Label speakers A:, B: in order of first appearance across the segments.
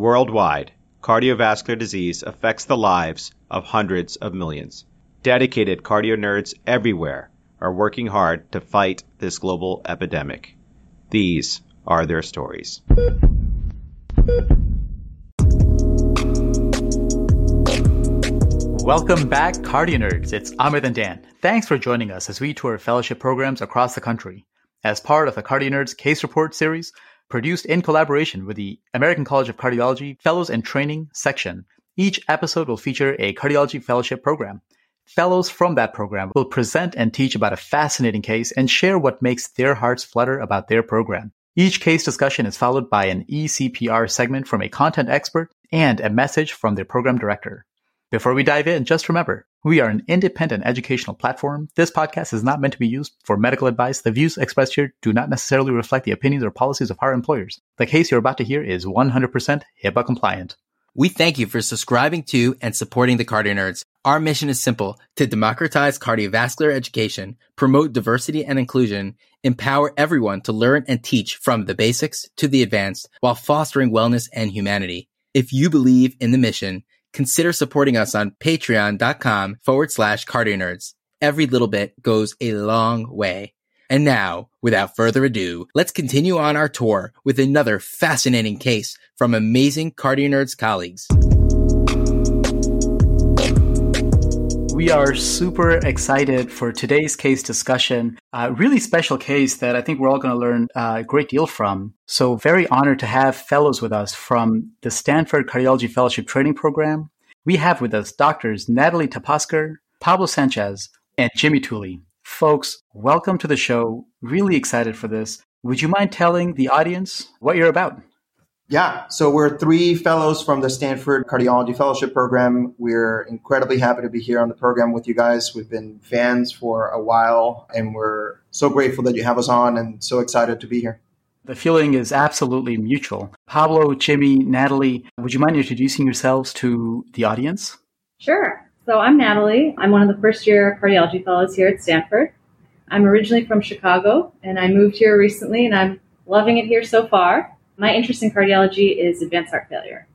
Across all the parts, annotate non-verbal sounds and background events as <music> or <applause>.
A: Worldwide, cardiovascular disease affects the lives of hundreds of millions. Dedicated cardio nerds everywhere are working hard to fight this global epidemic. These are their stories.
B: Welcome back, Cardio Nerds. It's Amit and Dan. Thanks for joining us as we tour fellowship programs across the country. As part of the Cardio Nerds Case Report series, produced in collaboration with the American College of Cardiology Fellows and Training section. Each episode will feature a cardiology fellowship program. Fellows from that program will present and teach about a fascinating case and share what makes their hearts flutter about their program. Each case discussion is followed by an ECPR segment from a content expert and a message from their program director. Before we dive in, just remember, we are an independent educational platform. This podcast is not meant to be used for medical advice. The views expressed here do not necessarily reflect the opinions or policies of our employers. The case you're about to hear is 100% HIPAA compliant.
C: We thank you for subscribing to and supporting the Cardio Nerds. Our mission is simple to democratize cardiovascular education, promote diversity and inclusion, empower everyone to learn and teach from the basics to the advanced while fostering wellness and humanity. If you believe in the mission, consider supporting us on patreon.com forward slash cardio nerds. Every little bit goes a long way. And now, without further ado, let's continue on our tour with another fascinating case from amazing Cardio Nerds colleagues.
B: We are super excited for today's case discussion. A really special case that I think we're all going to learn a great deal from. So, very honored to have fellows with us from the Stanford Cardiology Fellowship Training Program. We have with us doctors Natalie Tapaskar, Pablo Sanchez, and Jimmy Tooley. Folks, welcome to the show. Really excited for this. Would you mind telling the audience what you're about?
D: Yeah, so we're three fellows from the Stanford Cardiology Fellowship Program. We're incredibly happy to be here on the program with you guys. We've been fans for a while, and we're so grateful that you have us on and so excited to be here.
B: The feeling is absolutely mutual. Pablo, Jimmy, Natalie, would you mind introducing yourselves to the audience?
E: Sure. So I'm Natalie. I'm one of the first year cardiology fellows here at Stanford. I'm originally from Chicago, and I moved here recently, and I'm loving it here so far. My interest in cardiology is advanced heart failure.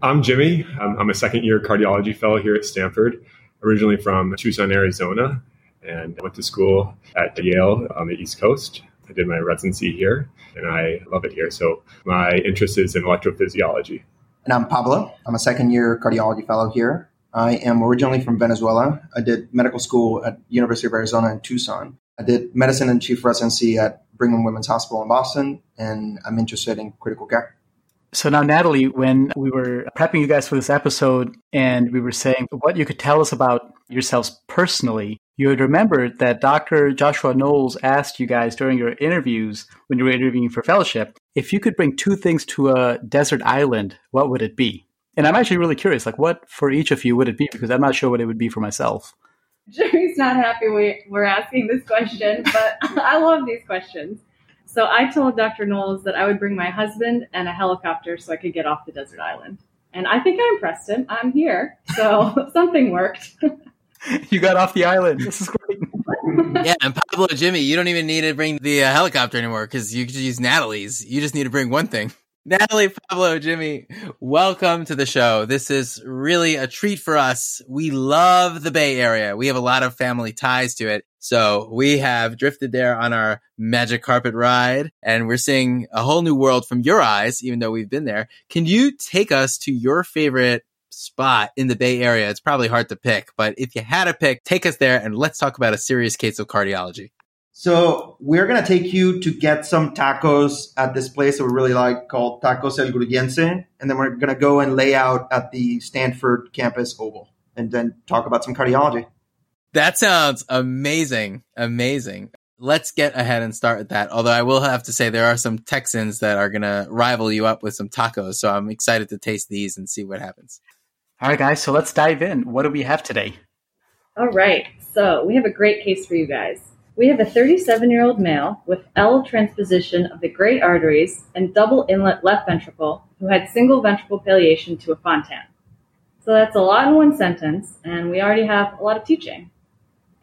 F: I'm Jimmy. I'm, I'm a second year cardiology fellow here at Stanford, originally from Tucson, Arizona, and went to school at Yale on the East Coast. I did my residency here, and I love it here. So my interest is in electrophysiology.
D: And I'm Pablo. I'm a second year cardiology fellow here. I am originally from Venezuela. I did medical school at University of Arizona in Tucson. I did medicine and chief residency at Brigham Women's Hospital in Boston, and I'm interested in critical care.
B: So now, Natalie, when we were prepping you guys for this episode and we were saying what you could tell us about yourselves personally, you had remembered that Dr. Joshua Knowles asked you guys during your interviews when you were interviewing for fellowship if you could bring two things to a desert island, what would it be? And I'm actually really curious, like what for each of you would it be? Because I'm not sure what it would be for myself.
E: Jimmy's not happy we, we're asking this question, but <laughs> I love these questions. So I told Dr. Knowles that I would bring my husband and a helicopter so I could get off the desert island. And I think I impressed him. I'm here. So <laughs> something worked. <laughs>
B: you got off the island. This is great.
C: yeah, and Pablo, Jimmy, you don't even need to bring the uh, helicopter anymore because you could use Natalie's. You just need to bring one thing. Natalie, Pablo, Jimmy, welcome to the show. This is really a treat for us. We love the Bay Area. We have a lot of family ties to it. So we have drifted there on our magic carpet ride and we're seeing a whole new world from your eyes, even though we've been there. Can you take us to your favorite spot in the Bay Area? It's probably hard to pick, but if you had to pick, take us there and let's talk about a serious case of cardiology.
D: So we're gonna take you to get some tacos at this place that we really like called Tacos El Grullense, and then we're gonna go and lay out at the Stanford campus oval, and then talk about some cardiology.
C: That sounds amazing, amazing. Let's get ahead and start with that. Although I will have to say there are some Texans that are gonna rival you up with some tacos, so I'm excited to taste these and see what happens.
B: All right, guys. So let's dive in. What do we have today?
E: All right. So we have a great case for you guys. We have a 37 year old male with L transposition of the great arteries and double inlet left ventricle who had single ventricle palliation to a Fontan. So that's a lot in one sentence, and we already have a lot of teaching.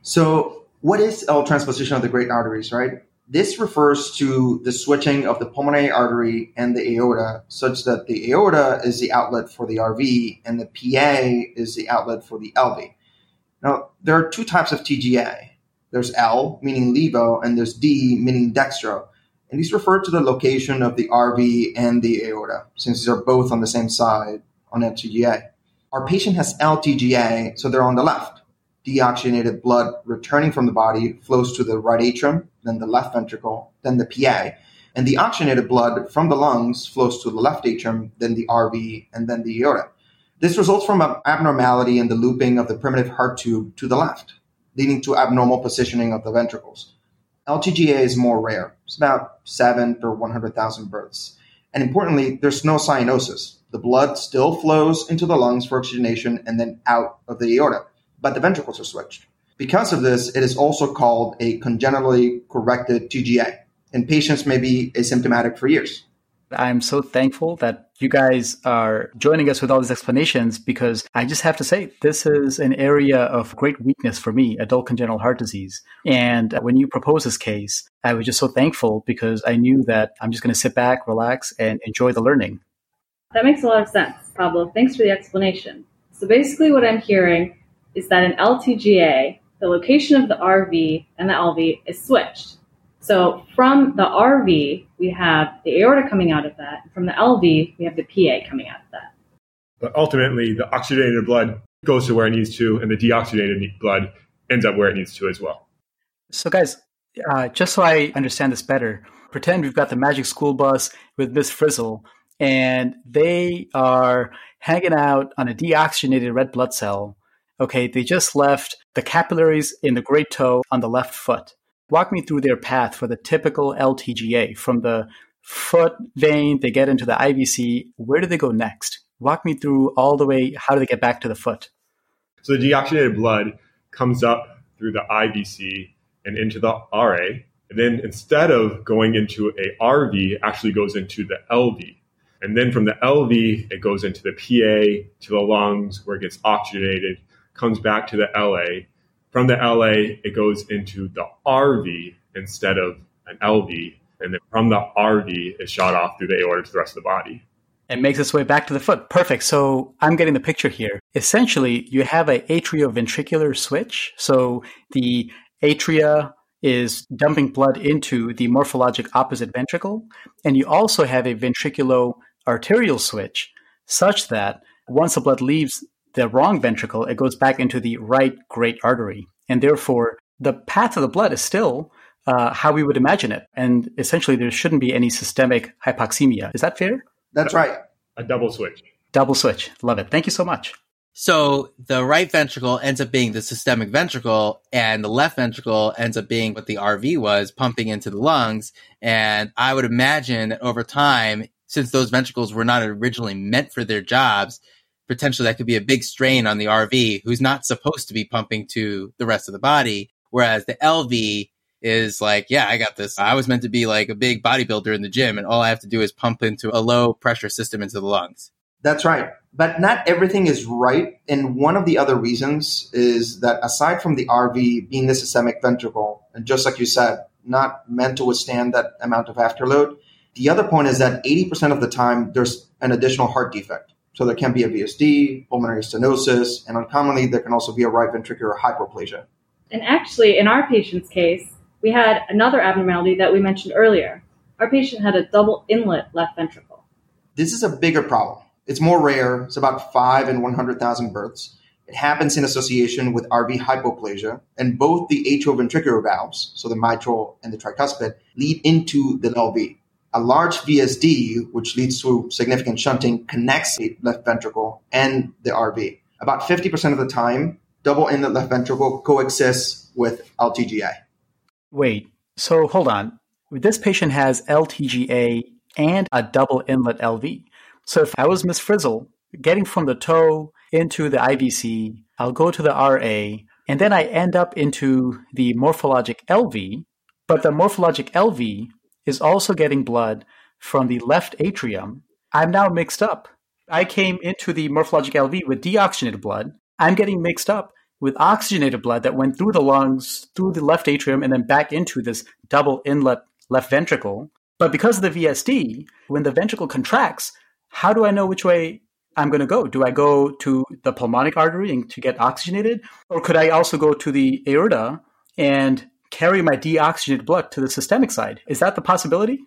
D: So, what is L transposition of the great arteries, right? This refers to the switching of the pulmonary artery and the aorta such that the aorta is the outlet for the RV and the PA is the outlet for the LV. Now, there are two types of TGA. There's L, meaning levo, and there's D, meaning dextro. And these refer to the location of the RV and the aorta, since these are both on the same side on LTGA. Our patient has LTGA, so they're on the left deoxygenated blood returning from the body flows to the right atrium, then the left ventricle, then the PA. And the oxygenated blood from the lungs flows to the left atrium, then the RV, and then the aorta. This results from an abnormality in the looping of the primitive heart tube to the left, leading to abnormal positioning of the ventricles. LTGA is more rare. It's about 7 per 100,000 births. And importantly, there's no cyanosis. The blood still flows into the lungs for oxygenation and then out of the aorta but the ventricles are switched. Because of this, it is also called a congenitally corrected TGA, and patients may be asymptomatic for years.
B: I'm so thankful that you guys are joining us with all these explanations because I just have to say, this is an area of great weakness for me, adult congenital heart disease. And uh, when you proposed this case, I was just so thankful because I knew that I'm just going to sit back, relax, and enjoy the learning.
E: That makes a lot of sense, Pablo. Thanks for the explanation. So basically, what I'm hearing is that in LTGA, the location of the RV and the LV is switched. So from the RV, we have the aorta coming out of that. From the LV, we have the PA coming out of that.
F: But ultimately, the oxygenated blood goes to where it needs to, and the deoxygenated blood ends up where it needs to as well.
B: So, guys, uh, just so I understand this better, pretend we've got the magic school bus with Miss Frizzle, and they are hanging out on a deoxygenated red blood cell Okay, they just left the capillaries in the great toe on the left foot. Walk me through their path for the typical LTGA. From the foot vein, they get into the IVC. Where do they go next? Walk me through all the way. How do they get back to the foot?
F: So the deoxygenated blood comes up through the IVC and into the RA. And then instead of going into a RV, it actually goes into the LV. And then from the LV, it goes into the PA to the lungs where it gets oxygenated comes back to the LA. From the LA, it goes into the RV instead of an LV. And then from the RV, it's shot off through the aorta to the rest of the body.
B: It makes its way back to the foot. Perfect. So I'm getting the picture here. Essentially, you have a atrioventricular switch. So the atria is dumping blood into the morphologic opposite ventricle. And you also have a ventriculo arterial switch such that once the blood leaves the wrong ventricle, it goes back into the right great artery. And therefore, the path of the blood is still uh, how we would imagine it. And essentially, there shouldn't be any systemic hypoxemia. Is that fair?
D: That's right.
F: A double switch.
B: Double switch. Love it. Thank you so much.
C: So the right ventricle ends up being the systemic ventricle and the left ventricle ends up being what the RV was pumping into the lungs. And I would imagine that over time, since those ventricles were not originally meant for their jobs, potentially that could be a big strain on the RV who's not supposed to be pumping to the rest of the body. Whereas the LV is like, yeah, I got this. I was meant to be like a big bodybuilder in the gym and all I have to do is pump into a low pressure system into the lungs.
D: That's right. But not everything is right. And one of the other reasons is that aside from the RV being the systemic ventricle, and just like you said, not meant to withstand that amount of afterload, the other point is that 80% of the time there's an additional heart defect. So there can be a VSD, pulmonary stenosis, and uncommonly there can also be a right ventricular hypoplasia.
E: And actually, in our patient's case, we had another abnormality that we mentioned earlier. Our patient had a double inlet left ventricle.
D: This is a bigger problem. It's more rare. It's about 5 in 100,000 births. It happens in association with RV hypoplasia, and both the atrioventricular valves, so the mitral and the tricuspid, lead into the LV. A large VSD, which leads to significant shunting, connects the left ventricle and the RV. About 50% of the time, double inlet left ventricle coexists with LTGA.
B: Wait, so hold on. This patient has LTGA and a double inlet LV. So if I was Miss Frizzle, getting from the toe into the IVC, I'll go to the RA, and then I end up into the morphologic LV, but the morphologic LV is also getting blood from the left atrium. I'm now mixed up. I came into the morphologic LV with deoxygenated blood. I'm getting mixed up with oxygenated blood that went through the lungs, through the left atrium, and then back into this double inlet left ventricle. But because of the VSD, when the ventricle contracts, how do I know which way I'm going to go? Do I go to the pulmonic artery and to get oxygenated? Or could I also go to the aorta and carry my deoxygenated blood to the systemic side? Is that the possibility?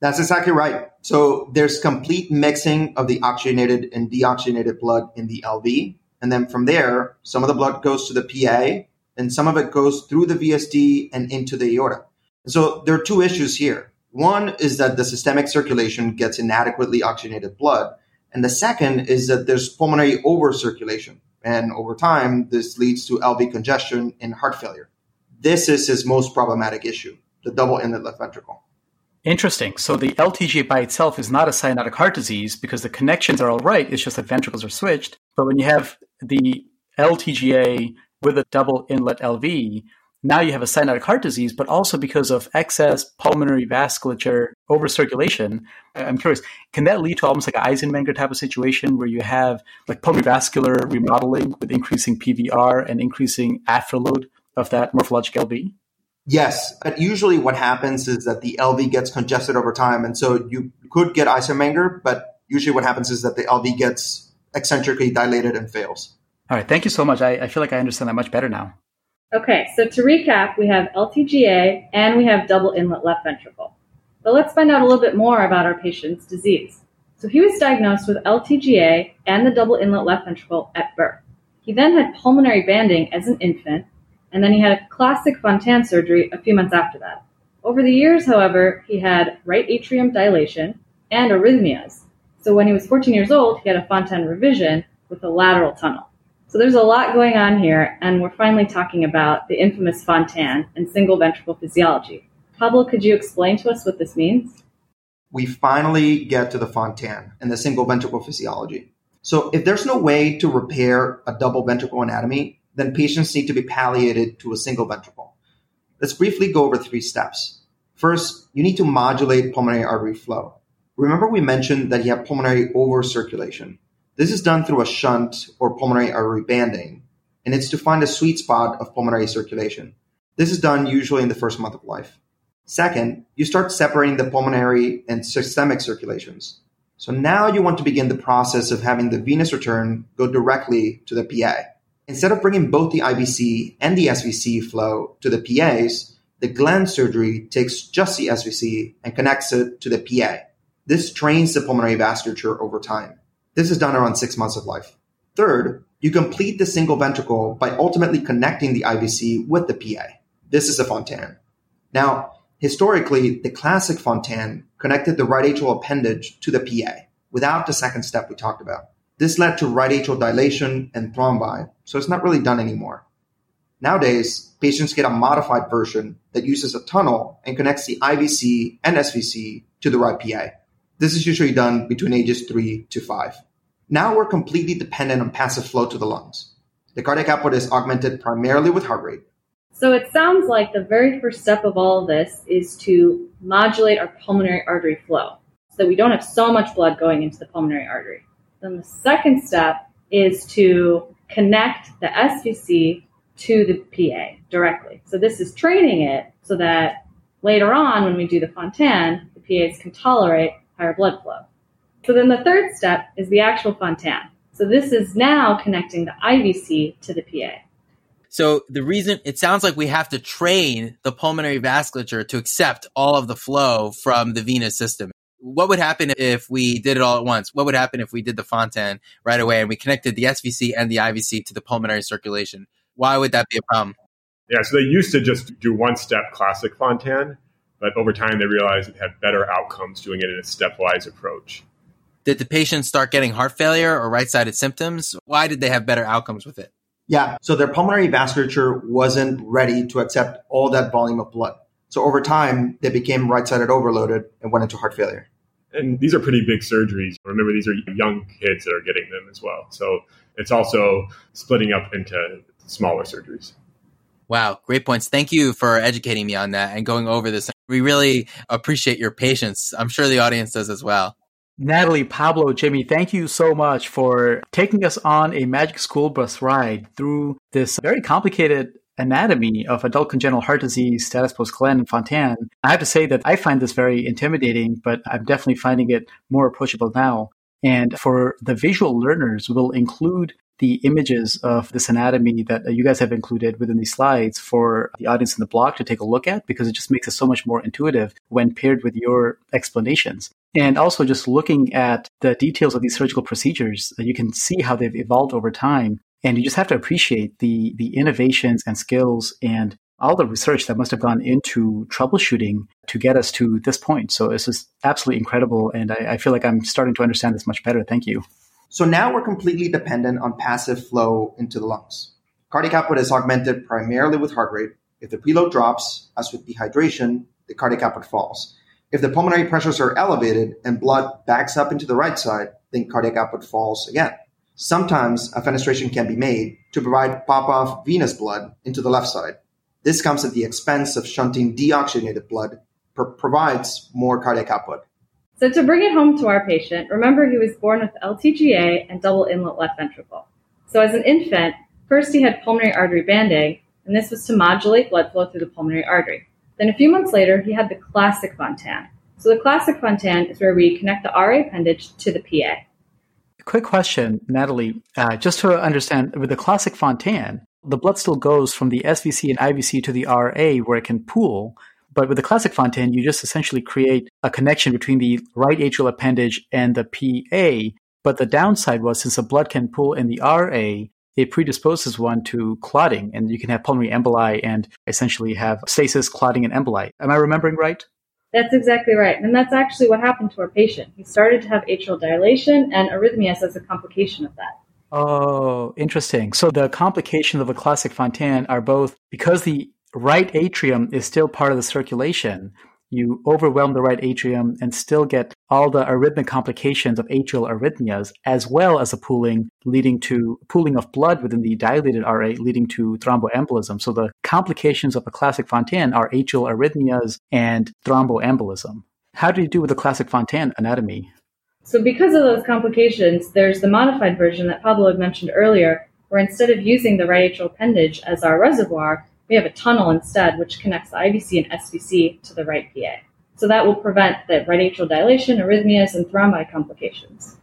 D: That's exactly right. So there's complete mixing of the oxygenated and deoxygenated blood in the LV. And then from there, some of the blood goes to the PA and some of it goes through the VSD and into the aorta. So there are two issues here. One is that the systemic circulation gets inadequately oxygenated blood. And the second is that there's pulmonary overcirculation. And over time, this leads to LV congestion and heart failure. This is his most problematic issue, the double inlet left ventricle.
B: Interesting. So the LTGA by itself is not a cyanotic heart disease because the connections are all right. It's just that ventricles are switched. But when you have the LTGA with a double inlet LV, now you have a cyanotic heart disease, but also because of excess pulmonary vasculature over circulation. I'm curious, can that lead to almost like an Eisenmenger type of situation where you have like pulmonary vascular remodeling with increasing PVR and increasing afterload of that morphologic LV?
D: Yes. But usually what happens is that the LV gets congested over time. And so you could get Eisenmenger, but usually what happens is that the LV gets eccentrically dilated and fails.
B: All right. Thank you so much. I, I feel like I understand that much better now.
E: Okay, so to recap, we have LTGA and we have double inlet left ventricle. But let's find out a little bit more about our patient's disease. So he was diagnosed with LTGA and the double inlet left ventricle at birth. He then had pulmonary banding as an infant, and then he had a classic Fontan surgery a few months after that. Over the years, however, he had right atrium dilation and arrhythmias. So when he was 14 years old, he had a Fontan revision with a lateral tunnel. So there's a lot going on here, and we're finally talking about the infamous Fontan and single ventricle physiology. Pablo, could you explain to us what this means?
D: We finally get to the Fontan and the single ventricle physiology. So if there's no way to repair a double ventricle anatomy, then patients need to be palliated to a single ventricle. Let's briefly go over three steps. First, you need to modulate pulmonary artery flow. Remember we mentioned that you have pulmonary overcirculation. This is done through a shunt or pulmonary artery banding, and it's to find a sweet spot of pulmonary circulation. This is done usually in the first month of life. Second, you start separating the pulmonary and systemic circulations. So now you want to begin the process of having the venous return go directly to the PA. Instead of bringing both the IVC and the SVC flow to the PAs, the Glenn surgery takes just the SVC and connects it to the PA. This trains the pulmonary vasculature over time. This is done around six months of life. Third, you complete the single ventricle by ultimately connecting the IVC with the PA. This is a Fontan. Now, historically, the classic Fontan connected the right atrial appendage to the PA without the second step we talked about. This led to right atrial dilation and thrombi, so it's not really done anymore. Nowadays, patients get a modified version that uses a tunnel and connects the IVC and SVC to the right PA. This is usually done between ages three to five. Now we're completely dependent on passive flow to the lungs. The cardiac output is augmented primarily with heart rate.
E: So it sounds like the very first step of all of this is to modulate our pulmonary artery flow so that we don't have so much blood going into the pulmonary artery. Then the second step is to connect the SVC to the PA directly. So this is training it so that later on when we do the Fontan, the PAs can tolerate higher blood flow. So then the third step is the actual Fontan. So this is now connecting the IVC to the PA.
C: So the reason it sounds like we have to train the pulmonary vasculature to accept all of the flow from the venous system. What would happen if we did it all at once? What would happen if we did the Fontan right away and we connected the SVC and the IVC to the pulmonary circulation? Why would that be a problem?
F: Yeah, so they used to just do one step classic Fontan, but over time they realized it had better outcomes doing it in a stepwise approach.
C: Did the patient start getting heart failure or right sided symptoms? Why did they have better outcomes with it?
D: Yeah, so their pulmonary vasculature wasn't ready to accept all that volume of blood. So over time, they became right sided overloaded and went into heart failure.
F: And these are pretty big surgeries. Remember, these are young kids that are getting them as well. So it's also splitting up into smaller surgeries.
C: Wow, great points. Thank you for educating me on that and going over this. We really appreciate your patience. I'm sure the audience does as well.
B: Natalie, Pablo, Jimmy, thank you so much for taking us on a magic school bus ride through this very complicated anatomy of adult congenital heart disease, status post Glenn and Fontan. I have to say that I find this very intimidating, but I'm definitely finding it more approachable now. And for the visual learners, we'll include the images of this anatomy that you guys have included within these slides for the audience in the blog to take a look at because it just makes it so much more intuitive when paired with your explanations. And also just looking at the details of these surgical procedures, you can see how they've evolved over time. And you just have to appreciate the, the innovations and skills and all the research that must have gone into troubleshooting to get us to this point. So this is absolutely incredible. And I, I feel like I'm starting to understand this much better. Thank you.
D: So now we're completely dependent on passive flow into the lungs. Cardiac output is augmented primarily with heart rate. If the preload drops, as with dehydration, the cardiac output falls. If the pulmonary pressures are elevated and blood backs up into the right side, then cardiac output falls again. Sometimes a fenestration can be made to provide pop-off venous blood into the left side. This comes at the expense of shunting deoxygenated blood, provides more cardiac output.
E: So to bring it home to our patient, remember he was born with LTGA and double inlet left ventricle. So as an infant, first he had pulmonary artery banding, and this was to modulate blood flow through the pulmonary artery. Then a few months later, he had the classic Fontan. So the classic Fontan is where we connect the RA appendage to the PA.
B: Quick question, Natalie. Uh, just to understand, with the classic Fontan, the blood still goes from the SVC and IVC to the RA where it can pool, but with the classic Fontan, you just essentially create a connection between the right atrial appendage and the PA. But the downside was since the blood can pool in the RA, it predisposes one to clotting, and you can have pulmonary emboli and essentially have stasis, clotting, and emboli. Am I remembering right?
E: That's exactly right. And that's actually what happened to our patient. He started to have atrial dilation and arrhythmias as a complication of that.
B: Oh, interesting. So the complications of a classic Fontan are both because the right atrium is still part of the circulation, you overwhelm the right atrium and still get all the arrhythmic complications of atrial arrhythmias, as well as a pooling leading to pooling of blood within the dilated RA, leading to thromboembolism. So the complications of a classic Fontan are atrial arrhythmias and thromboembolism. How do you do with the classic Fontan anatomy?
E: So because of those complications, there's the modified version that Pablo had mentioned earlier, where instead of using the right atrial appendage as our reservoir, we have a tunnel instead, which connects the IVC and SVC to the right PA. So that will prevent the right atrial dilation, arrhythmias, and thrombi complications.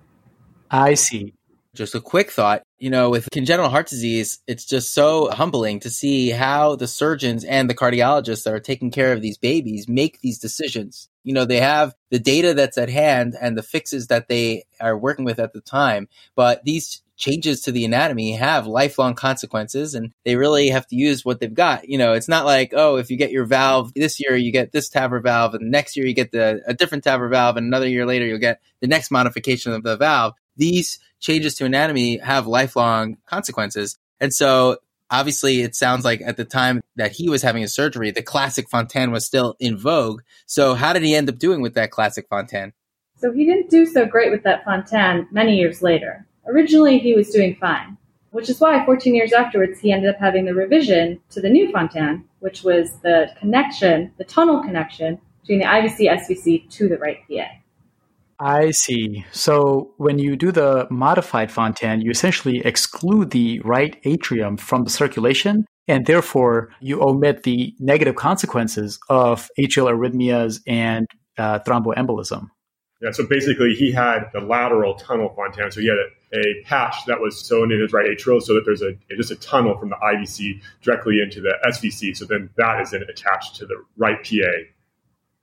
B: I see.
C: Just a quick thought, you know, with congenital heart disease, it's just so humbling to see how the surgeons and the cardiologists that are taking care of these babies make these decisions. You know, they have the data that's at hand and the fixes that they are working with at the time, but these changes to the anatomy have lifelong consequences and they really have to use what they've got. You know, it's not like, oh, if you get your valve this year, you get this TAVR valve and next year you get the, a different TAVR valve and another year later you'll get the next modification of the valve. These changes to anatomy have lifelong consequences. And so obviously it sounds like at the time that he was having a surgery, the classic Fontan was still in vogue. So how did he end up doing with that classic Fontan?
E: So he didn't do so great with that Fontan many years later. Originally, he was doing fine, which is why 14 years afterwards, he ended up having the revision to the new Fontan, which was the connection, the tunnel connection between the IVC SVC to the right PA.
B: I see. So when you do the modified Fontan, you essentially exclude the right atrium from the circulation, and therefore you omit the negative consequences of atrial arrhythmias and uh, thromboembolism.
F: Yeah, so basically he had the lateral tunnel Fontan. So he had a, a patch that was sewn in his right atrial so that there's a just a tunnel from the IVC directly into the SVC. So then that is then attached to the right PA.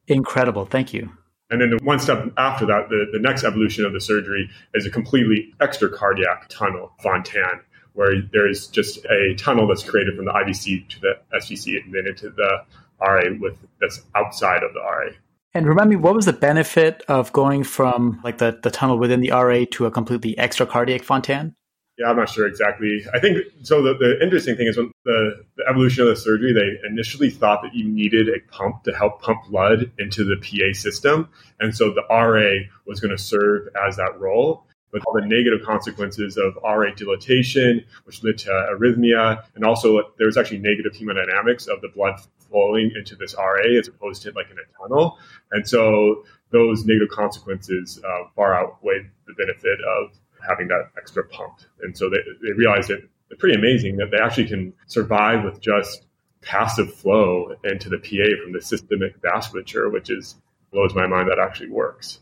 B: Incredible. Thank you.
F: And then the one step after that, the, the next evolution of the surgery is a completely extracardiac tunnel Fontan, where there's just a tunnel that's created from the IVC to the SVC and then into the RA with that's outside of the RA.
B: And remind me, what was the benefit of going from like the, the tunnel within the RA to a completely extracardiac Fontan?
F: Yeah, I'm not sure exactly. I think so. The, the interesting thing is when the, the evolution of the surgery, they initially thought that you needed a pump to help pump blood into the PA system. And so the RA was going to serve as that role with all the negative consequences of RA dilatation, which led to arrhythmia, and also there was actually negative hemodynamics of the blood flowing into this RA as opposed to like in a tunnel. And so those negative consequences uh, far outweighed the benefit of having that extra pump. And so they, they realized it pretty amazing that they actually can survive with just passive flow into the PA from the systemic vasculature, which is blows my mind that actually works.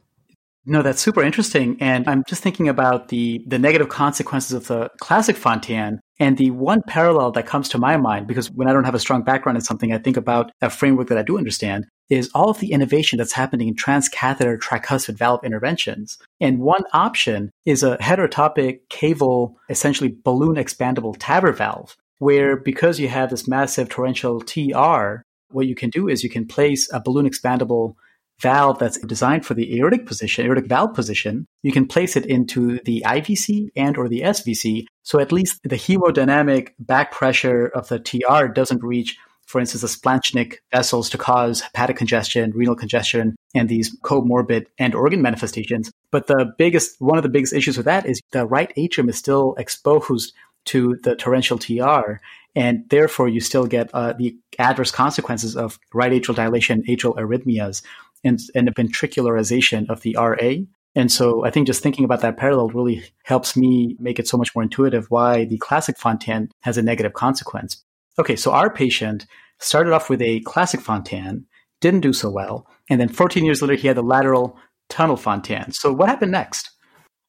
B: No, that's super interesting. And I'm just thinking about the, the negative consequences of the classic Fontan. And the one parallel that comes to my mind, because when I don't have a strong background in something, I think about a framework that I do understand, is all of the innovation that's happening in transcatheter tricuspid valve interventions. And one option is a heterotopic caval, essentially balloon expandable TAVR valve, where because you have this massive torrential TR, what you can do is you can place a balloon expandable valve that's designed for the aortic position, aortic valve position, you can place it into the IVC and or the SVC. So at least the hemodynamic back pressure of the TR doesn't reach, for instance, the splanchnic vessels to cause hepatic congestion, renal congestion, and these comorbid end organ manifestations. But the biggest, one of the biggest issues with that is the right atrium is still exposed to the torrential TR. And therefore, you still get uh, the adverse consequences of right atrial dilation, atrial arrhythmias and, and a ventricularization of the RA. And so I think just thinking about that parallel really helps me make it so much more intuitive why the classic Fontan has a negative consequence. Okay, so our patient started off with a classic Fontan, didn't do so well, and then 14 years later he had the lateral tunnel Fontan. So what happened next?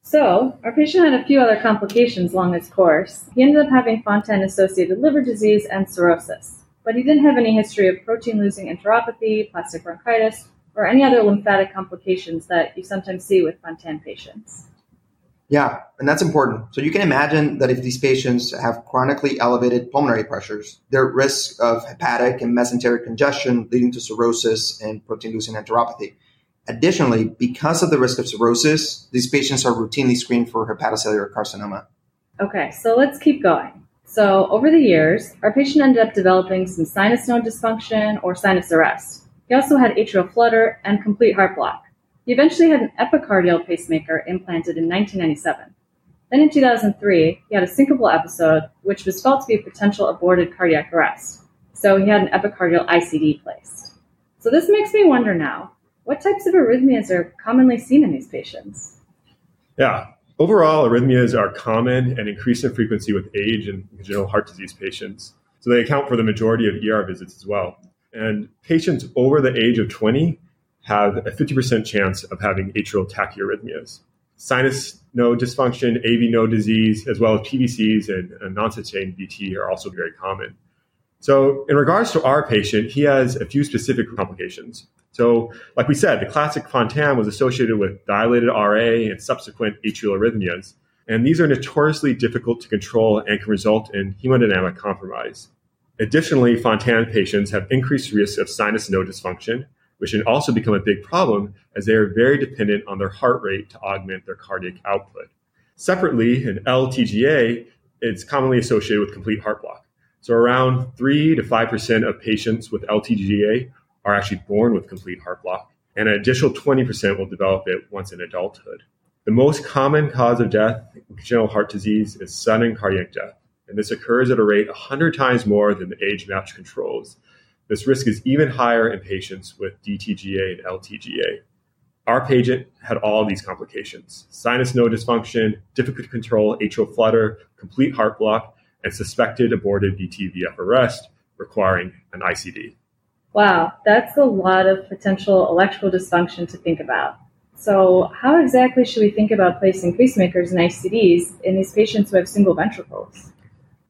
E: So, our patient had a few other complications along his course. He ended up having Fontan associated liver disease and cirrhosis, but he didn't have any history of protein losing enteropathy, plastic bronchitis, or any other lymphatic complications that you sometimes see with Fontan patients.
D: Yeah, and that's important. So you can imagine that if these patients have chronically elevated pulmonary pressures, they're risk of hepatic and mesenteric congestion leading to cirrhosis and protein-losing enteropathy. Additionally, because of the risk of cirrhosis, these patients are routinely screened for hepatocellular carcinoma.
E: Okay, so let's keep going. So over the years, our patient ended up developing some sinus node dysfunction or sinus arrest. He also had atrial flutter and complete heart block. He eventually had an epicardial pacemaker implanted in 1997. Then in 2003, he had a syncopal episode, which was felt to be a potential aborted cardiac arrest. So he had an epicardial ICD placed. So this makes me wonder now, what types of arrhythmias are commonly seen in these patients?
F: Yeah, overall, arrhythmias are common and increase in frequency with age and congenital heart disease patients. So they account for the majority of ER visits as well. And patients over the age of 20 have a 50% chance of having atrial tachyarrhythmias. Sinus node dysfunction, AV node disease, as well as PVCs and, and non-sustained VT are also very common. So, in regards to our patient, he has a few specific complications. So, like we said, the classic Fontan was associated with dilated RA and subsequent atrial arrhythmias. And these are notoriously difficult to control and can result in hemodynamic compromise. Additionally, Fontan patients have increased risk of sinus node dysfunction, which can also become a big problem as they are very dependent on their heart rate to augment their cardiac output. Separately, in LTGA, it's commonly associated with complete heart block. So around 3 to 5% of patients with LTGA are actually born with complete heart block, and an additional 20% will develop it once in adulthood. The most common cause of death in congenital heart disease is sudden cardiac death and this occurs at a rate 100 times more than the age matched controls. This risk is even higher in patients with DTGA and LTGA. Our patient had all these complications sinus node dysfunction, difficult to control atrial flutter, complete heart block, and suspected aborted VT-VF arrest requiring an ICD.
E: Wow, that's a lot of potential electrical dysfunction to think about. So, how exactly should we think about placing pacemakers and ICDs in these patients who have single ventricles?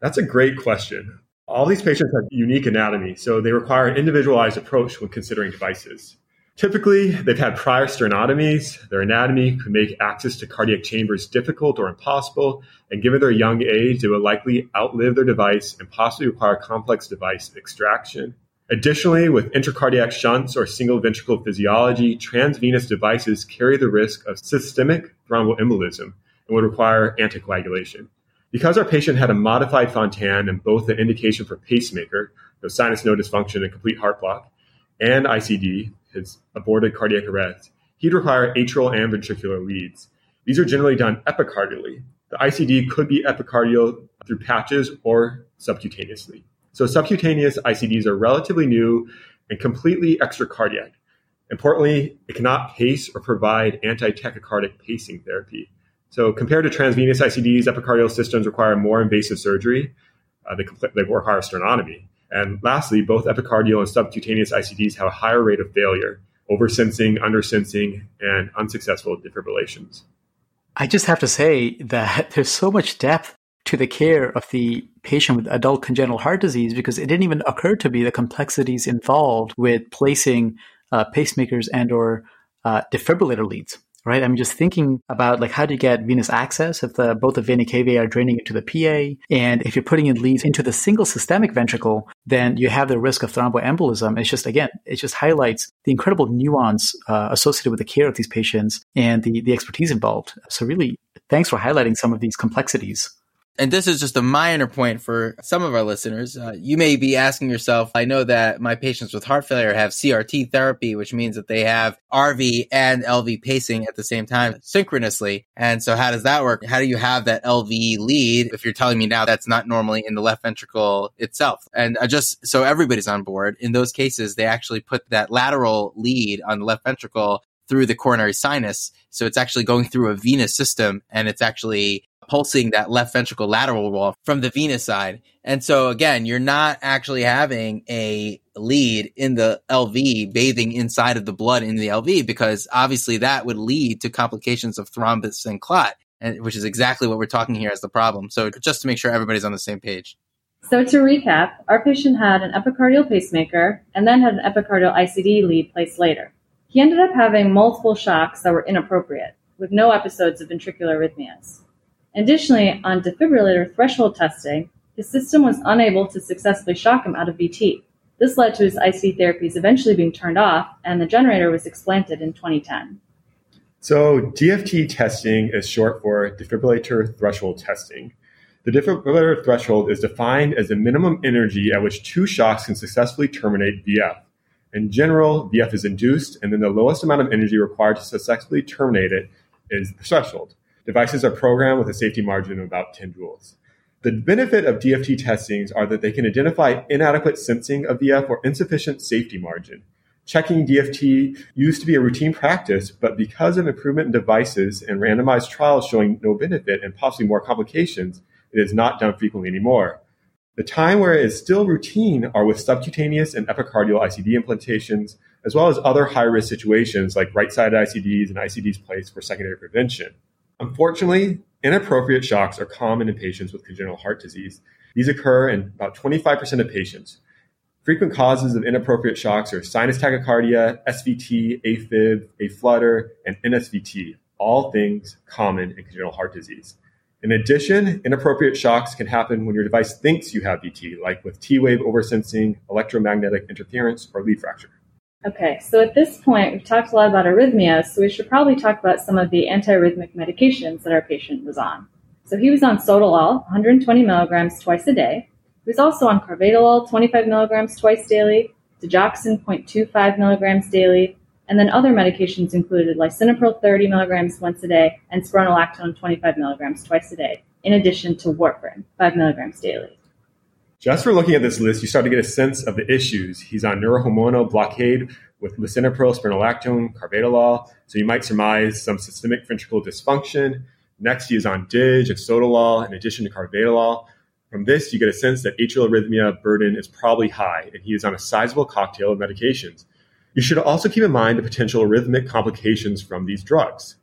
F: That's a great question. All these patients have unique anatomy, so they require an individualized approach when considering devices. Typically, they've had prior sternotomies. Their anatomy could make access to cardiac chambers difficult or impossible, and given their young age, they will likely outlive their device and possibly require complex device extraction. Additionally, with intracardiac shunts or single ventricle physiology, transvenous devices carry the risk of systemic thromboembolism and would require anticoagulation. Because our patient had a modified Fontan and both the indication for pacemaker, no sinus node dysfunction and complete heart block, and ICD, his aborted cardiac arrest, he'd require atrial and ventricular leads. These are generally done epicardially. The ICD could be epicardial through patches or subcutaneously. So subcutaneous ICDs are relatively new and completely extracardiac. Importantly, it cannot pace or provide anti-tachycardic pacing therapy. So compared to transvenous ICDs, epicardial systems require more invasive surgery. Uh, they, compl- they require sternotomy. And lastly, both epicardial and subcutaneous ICDs have a higher rate of failure, oversensing, undersensing, and unsuccessful defibrillations.
B: I just have to say that <laughs> there's so much depth to the care of the patient with adult congenital heart disease because it didn't even occur to me the complexities involved with placing uh, pacemakers and or uh, defibrillator leads right? I'm just thinking about like how do you get venous access if the both the vena cava are draining into the PA, and if you're putting in leads into the single systemic ventricle, then you have the risk of thromboembolism. It's just again, it just highlights the incredible nuance uh, associated with the care of these patients and the the expertise involved. So really, thanks for highlighting some of these complexities
C: and this is just a minor point for some of our listeners. Uh, you may be asking yourself, I know that my patients with heart failure have CRT therapy, which means that they have RV and LV pacing at the same time synchronously. And so how does that work? How do you have that LV lead if you're telling me now that's not normally in the left ventricle itself? And uh, just so everybody's on board, in those cases, they actually put that lateral lead on the left ventricle through the coronary sinus. So it's actually going through a venous system and it's actually pulsing that left ventricle lateral wall from the venous side. And so again, you're not actually having a lead in the LV bathing inside of the blood in the LV because obviously that would lead to complications of thrombus and clot, and, which is exactly what we're talking here as the problem. So just to make sure everybody's on the same page.
E: So to recap, our patient had an epicardial pacemaker and then had an epicardial ICD lead placed later. He ended up having multiple shocks that were inappropriate, with no episodes of ventricular arrhythmias. Additionally, on defibrillator threshold testing, his system was unable to successfully shock him out of VT. This led to his IC therapies eventually being turned off, and the generator was explanted in 2010.
F: So, DFT testing is short for defibrillator threshold testing. The defibrillator threshold is defined as the minimum energy at which two shocks can successfully terminate VF. In general, VF is induced, and then the lowest amount of energy required to successfully terminate it is the threshold. Devices are programmed with a safety margin of about 10 joules. The benefit of DFT testings are that they can identify inadequate sensing of VF or insufficient safety margin. Checking DFT used to be a routine practice, but because of improvement in devices and randomized trials showing no benefit and possibly more complications, it is not done frequently anymore. The time where it is still routine are with subcutaneous and epicardial ICD implantations, as well as other high risk situations like right sided ICDs and ICDs placed for secondary prevention. Unfortunately, inappropriate shocks are common in patients with congenital heart disease. These occur in about 25% of patients. Frequent causes of inappropriate shocks are sinus tachycardia, SVT, AFib, aflutter, and NSVT, all things common in congenital heart disease. In addition, inappropriate shocks can happen when your device thinks you have VT, like with T wave oversensing, electromagnetic interference, or lead fracture.
E: Okay, so at this point, we've talked a lot about arrhythmias, so we should probably talk about some of the antiarrhythmic medications that our patient was on. So he was on Sotalol, 120 milligrams twice a day. He was also on Carvedilol, 25 milligrams twice daily, digoxin, 0.25 milligrams daily, and then other medications included lisinopril, 30 milligrams once a day, and spironolactone, 25 milligrams twice a day, in addition to warfarin, 5 milligrams daily.
F: Just for looking at this list, you start to get a sense of the issues. He's on neurohormonal blockade with lisinopril, spironolactone, carvedilol. So you might surmise some systemic ventricular dysfunction. Next, he is on DIG and sotalol in addition to carvedilol. From this, you get a sense that atrial arrhythmia burden is probably high, and he is on a sizable cocktail of medications. You should also keep in mind the potential arrhythmic complications from these drugs.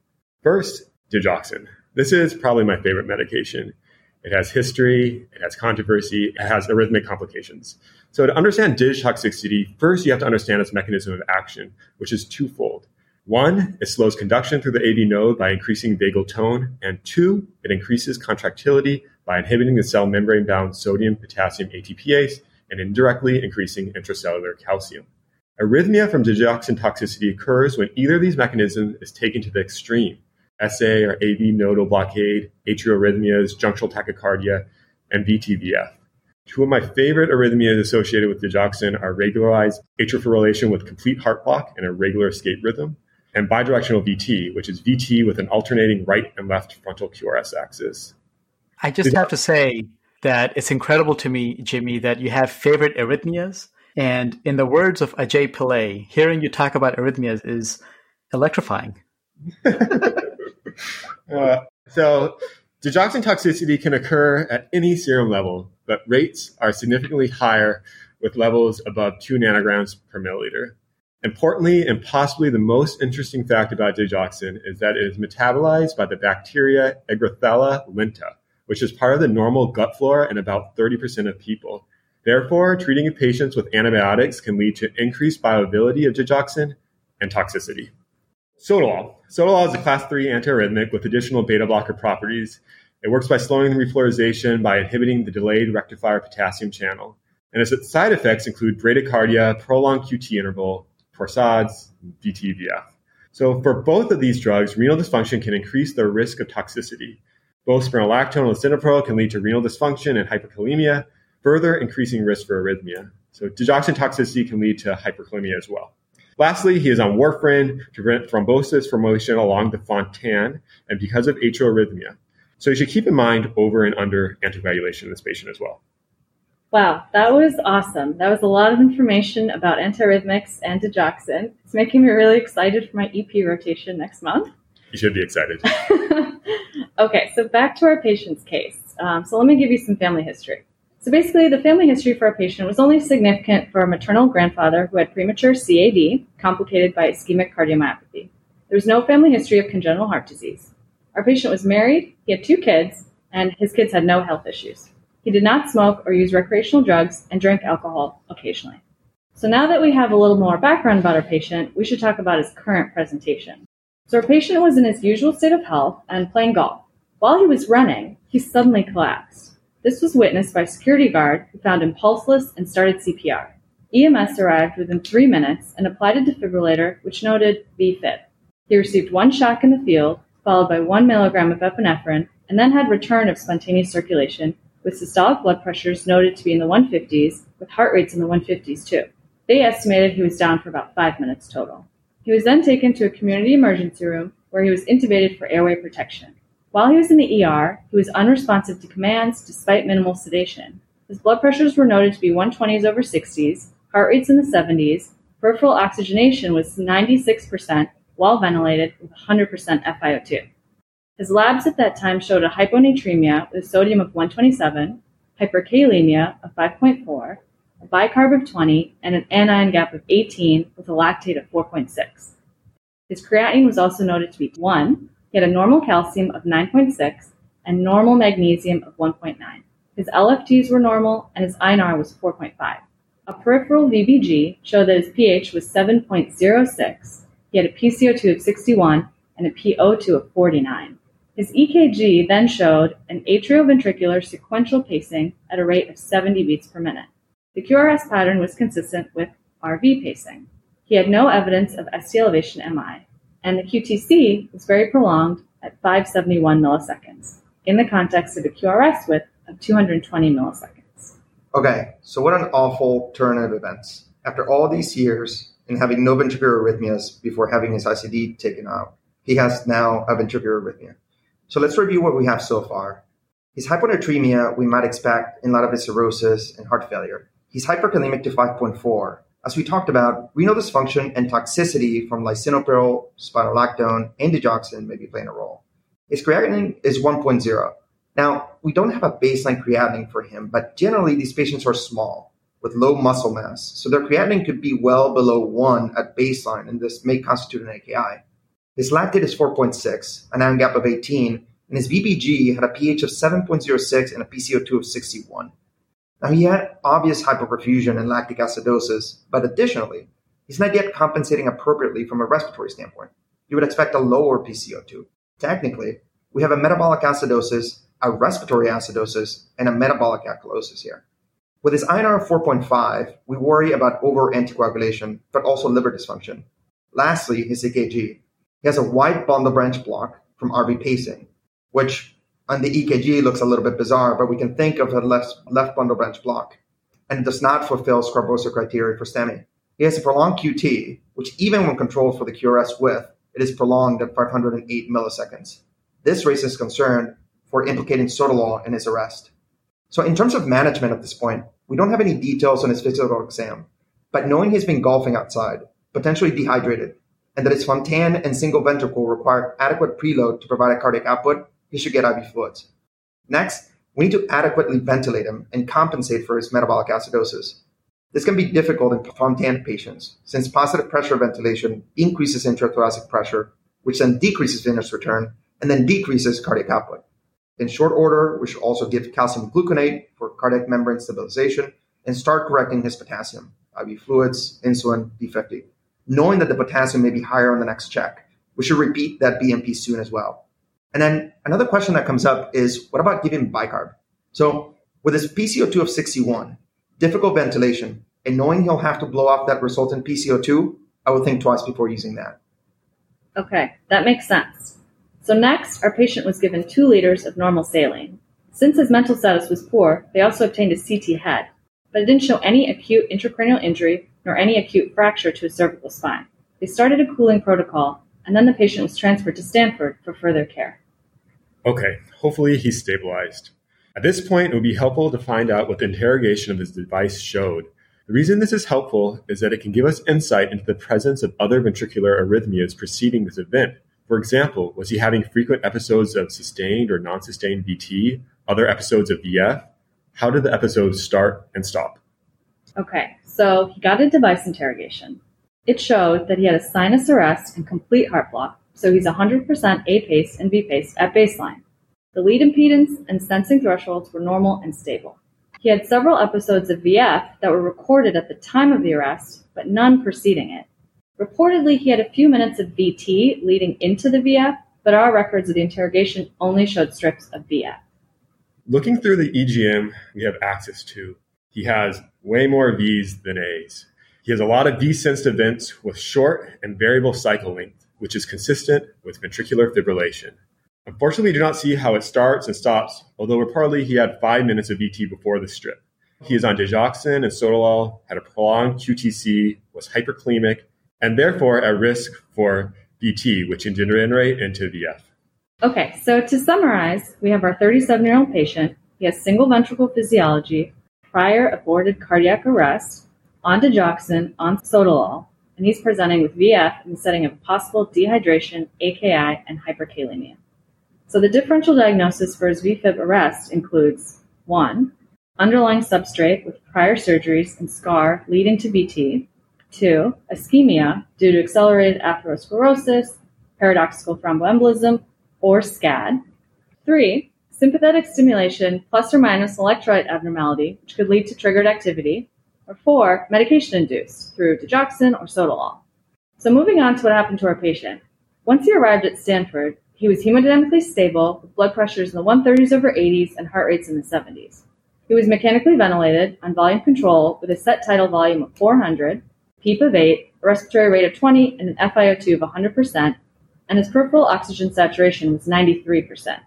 F: First, digoxin. This is probably my favorite medication. It has history, it has controversy, it has arrhythmic complications. So to understand DIG toxicity, first you have to understand its mechanism of action, which is twofold. One, it slows conduction through the AV node by increasing vagal tone, and two, it increases contractility by inhibiting the cell membrane bound sodium potassium ATPase and indirectly increasing intracellular calcium. Arrhythmia from digoxin toxicity occurs when either of these mechanisms is taken to the extreme, SA or AV nodal blockade, atrial arrhythmias, junctional tachycardia, and VTVF. Two of my favorite arrhythmias associated with digoxin are regularized atrial fibrillation with complete heart block and a regular escape rhythm, and bidirectional VT, which is VT with an alternating right and left frontal QRS axis.
B: I just have to say that it's incredible to me, Jimmy, that you have favorite arrhythmias And in the words of Ajay Pillay, hearing you talk about arrhythmias is electrifying. <laughs> <laughs>
F: uh, so, digoxin toxicity can occur at any serum level, but rates are significantly higher with levels above 2 nanograms per milliliter. Importantly, and possibly the most interesting fact about digoxin is that it is metabolized by the bacteria Eggerthella lenta, which is part of the normal gut flora in about 30% of people. Therefore, treating patients with antibiotics can lead to increased bioavailability of digoxin and toxicity. Sotalol. Sotalol is a class 3 antiarrhythmic with additional beta blocker properties. It works by slowing the repolarization by inhibiting the delayed rectifier potassium channel. And its side effects include bradycardia, prolonged QT interval, torsades, DTVF. So for both of these drugs, renal dysfunction can increase the risk of toxicity. Both spironolactone and lisinopril can lead to renal dysfunction and hyperkalemia, further increasing risk for arrhythmia. So digoxin toxicity can lead to hyperkalemia as well. Lastly, he is on warfarin to prevent thrombosis formation along the fontan and because of atrial arrhythmia. So you should keep in mind over and under anticoagulation in this patient as well.
E: Wow, that was awesome. That was a lot of information about antiarrhythmics and digoxin. It's making me really excited for my EP rotation next month.
F: You should be excited. <laughs>
E: okay, so back to our patient's case. Um, so let me give you some family history. So basically, the family history for our patient was only significant for a maternal grandfather who had premature CAD, complicated by ischemic cardiomyopathy. There was no family history of congenital heart disease. Our patient was married, he had two kids, and his kids had no health issues. He did not smoke or use recreational drugs and drank alcohol occasionally. So now that we have a little more background about our patient, we should talk about his current presentation. So our patient was in his usual state of health and playing golf. While he was running, he suddenly collapsed. This was witnessed by a security guard who found him pulseless and started CPR. EMS arrived within three minutes and applied a defibrillator which noted VFib. He received one shock in the field, followed by one milligram of epinephrine, and then had return of spontaneous circulation with systolic blood pressures noted to be in the 150s, with heart rates in the 150s too. They estimated he was down for about five minutes total. He was then taken to a community emergency room where he was intubated for airway protection. While he was in the ER, he was unresponsive to commands despite minimal sedation. His blood pressures were noted to be 120s over 60s, heart rates in the 70s, peripheral oxygenation was 96%, while ventilated with 100% FiO2. His labs at that time showed a hyponatremia with sodium of 127, hyperkalemia of 5.4, a bicarb of 20, and an anion gap of 18 with a lactate of 4.6. His creatinine was also noted to be 1. He had a normal calcium of 9.6 and normal magnesium of 1.9. His LFTs were normal and his INR was 4.5. A peripheral VBG showed that his pH was 7.06. He had a PCO2 of 61 and a PO2 of 49. His EKG then showed an atrioventricular sequential pacing at a rate of 70 beats per minute. The QRS pattern was consistent with RV pacing. He had no evidence of ST elevation MI, and the QTC was very prolonged at 571 milliseconds in the context of a QRS width of 220 milliseconds.
D: Okay, so what an awful turn of events. After all these years and having no ventricular arrhythmias before having his ICD taken out, he has now a ventricular arrhythmia. So let's review what we have so far. His hyponatremia we might expect in light of his cirrhosis and heart failure. He's hyperkalemic to 5.4. As we talked about, renal dysfunction and toxicity from lisinopril, spironolactone, and digoxin may be playing a role. His creatinine is 1.0. Now, we don't have a baseline creatinine for him, but generally these patients are small with low muscle mass, so their creatinine could be well below 1 at baseline, and this may constitute an AKI. His lactate is 4.6, an ion gap of 18, and his VBG had a pH of 7.06 and a PCO2 of 61. Now, he had obvious hypoperfusion and lactic acidosis, but additionally, he's not yet compensating appropriately from a respiratory standpoint. You would expect a lower PCO2. Technically, we have a metabolic acidosis, a respiratory acidosis, and a metabolic alkalosis here. With his INR of 4.5, we worry about over anticoagulation, but also liver dysfunction. Lastly, his EKG. He has a wide bundle branch block from RV pacing, which on the EKG looks a little bit bizarre, but we can think of a left, left bundle branch block. And does not fulfill Sgarbossa criteria for STEMI. He has a prolonged QT, which even when controlled for the QRS width, it is prolonged at 508 milliseconds. This raises concern for implicating sotalol in his arrest. So in terms of management at this point, we don't have any details on his physical exam, but knowing he's been golfing outside, potentially dehydrated, and that his Fontan and single ventricle require adequate preload to provide a cardiac output, he should get IV fluids. Next, we need to adequately ventilate him and compensate for his metabolic acidosis. This can be difficult in Fontan patients since positive pressure ventilation increases intrathoracic pressure, which then decreases venous return and then decreases cardiac output. In short order, we should also give calcium gluconate for cardiac membrane stabilization and start correcting his potassium, IV fluids, insulin, D50. Knowing that the potassium may be higher on the next check, we should repeat that BMP soon as well. And then another question that comes up is what about giving bicarb? So with his PCO2 of 61, difficult ventilation, and knowing he'll have to blow off that resultant PCO2, I would think twice before using that.
E: Okay, that makes sense. So next, our patient was given two liters of normal saline. Since his mental status was poor, they also obtained a CT head, but it didn't show any acute intracranial injury nor any acute fracture to his cervical spine. They started a cooling protocol, and then the patient was transferred to Stanford for further care.
F: Okay, hopefully he's stabilized. At this point, it would be helpful to find out what the interrogation of his device showed. The reason this is helpful is that it can give us insight into the presence of other ventricular arrhythmias preceding this event. For example, was he having frequent episodes of sustained or non sustained VT, other episodes of VF? How did the episodes start and stop?
E: Okay, so he got a device interrogation. It showed that he had a sinus arrest and complete heart block, so he's 100% A pace and V pace at baseline. The lead impedance and sensing thresholds were normal and stable. He had several episodes of VF that were recorded at the time of the arrest, but none preceding it. Reportedly, he had a few minutes of VT leading into the VF, but our records of the interrogation only showed strips of VF.
F: Looking through the EGM we have access to, he has way more V's than A's. He has a lot of V-sensed events with short and variable cycle length, which is consistent with ventricular fibrillation. Unfortunately, we do not see how it starts and stops, although reportedly he had five minutes of VT before the strip. He is on digoxin and sotalol, had a prolonged QTC, was hyperkalemic, and therefore at risk for VT, which can degenerate into VF.
E: Okay, so to summarize, we have our 37 year old patient. He has single ventricle physiology, prior aborted cardiac arrest, on digoxin, on sotalol, and he's presenting with VF in the setting of possible dehydration, AKI, and hyperkalemia. So the differential diagnosis for his VFib arrest includes 1. Underlying substrate with prior surgeries and scar leading to VT. 2. Ischemia due to accelerated atherosclerosis, paradoxical thromboembolism, or SCAD. 3. Sympathetic stimulation plus or minus electrolyte abnormality, which could lead to triggered activity. Or 4. Medication induced through digoxin or sotalol. So moving on to what happened to our patient. Once he arrived at Stanford, he was hemodynamically stable with blood pressures in the 130s over 80s and heart rates in the 70s. He was mechanically ventilated on volume control with a set tidal volume of 400, PEEP of 8, a respiratory rate of 20, and an FiO2 of 100%, and his peripheral oxygen saturation was 93%.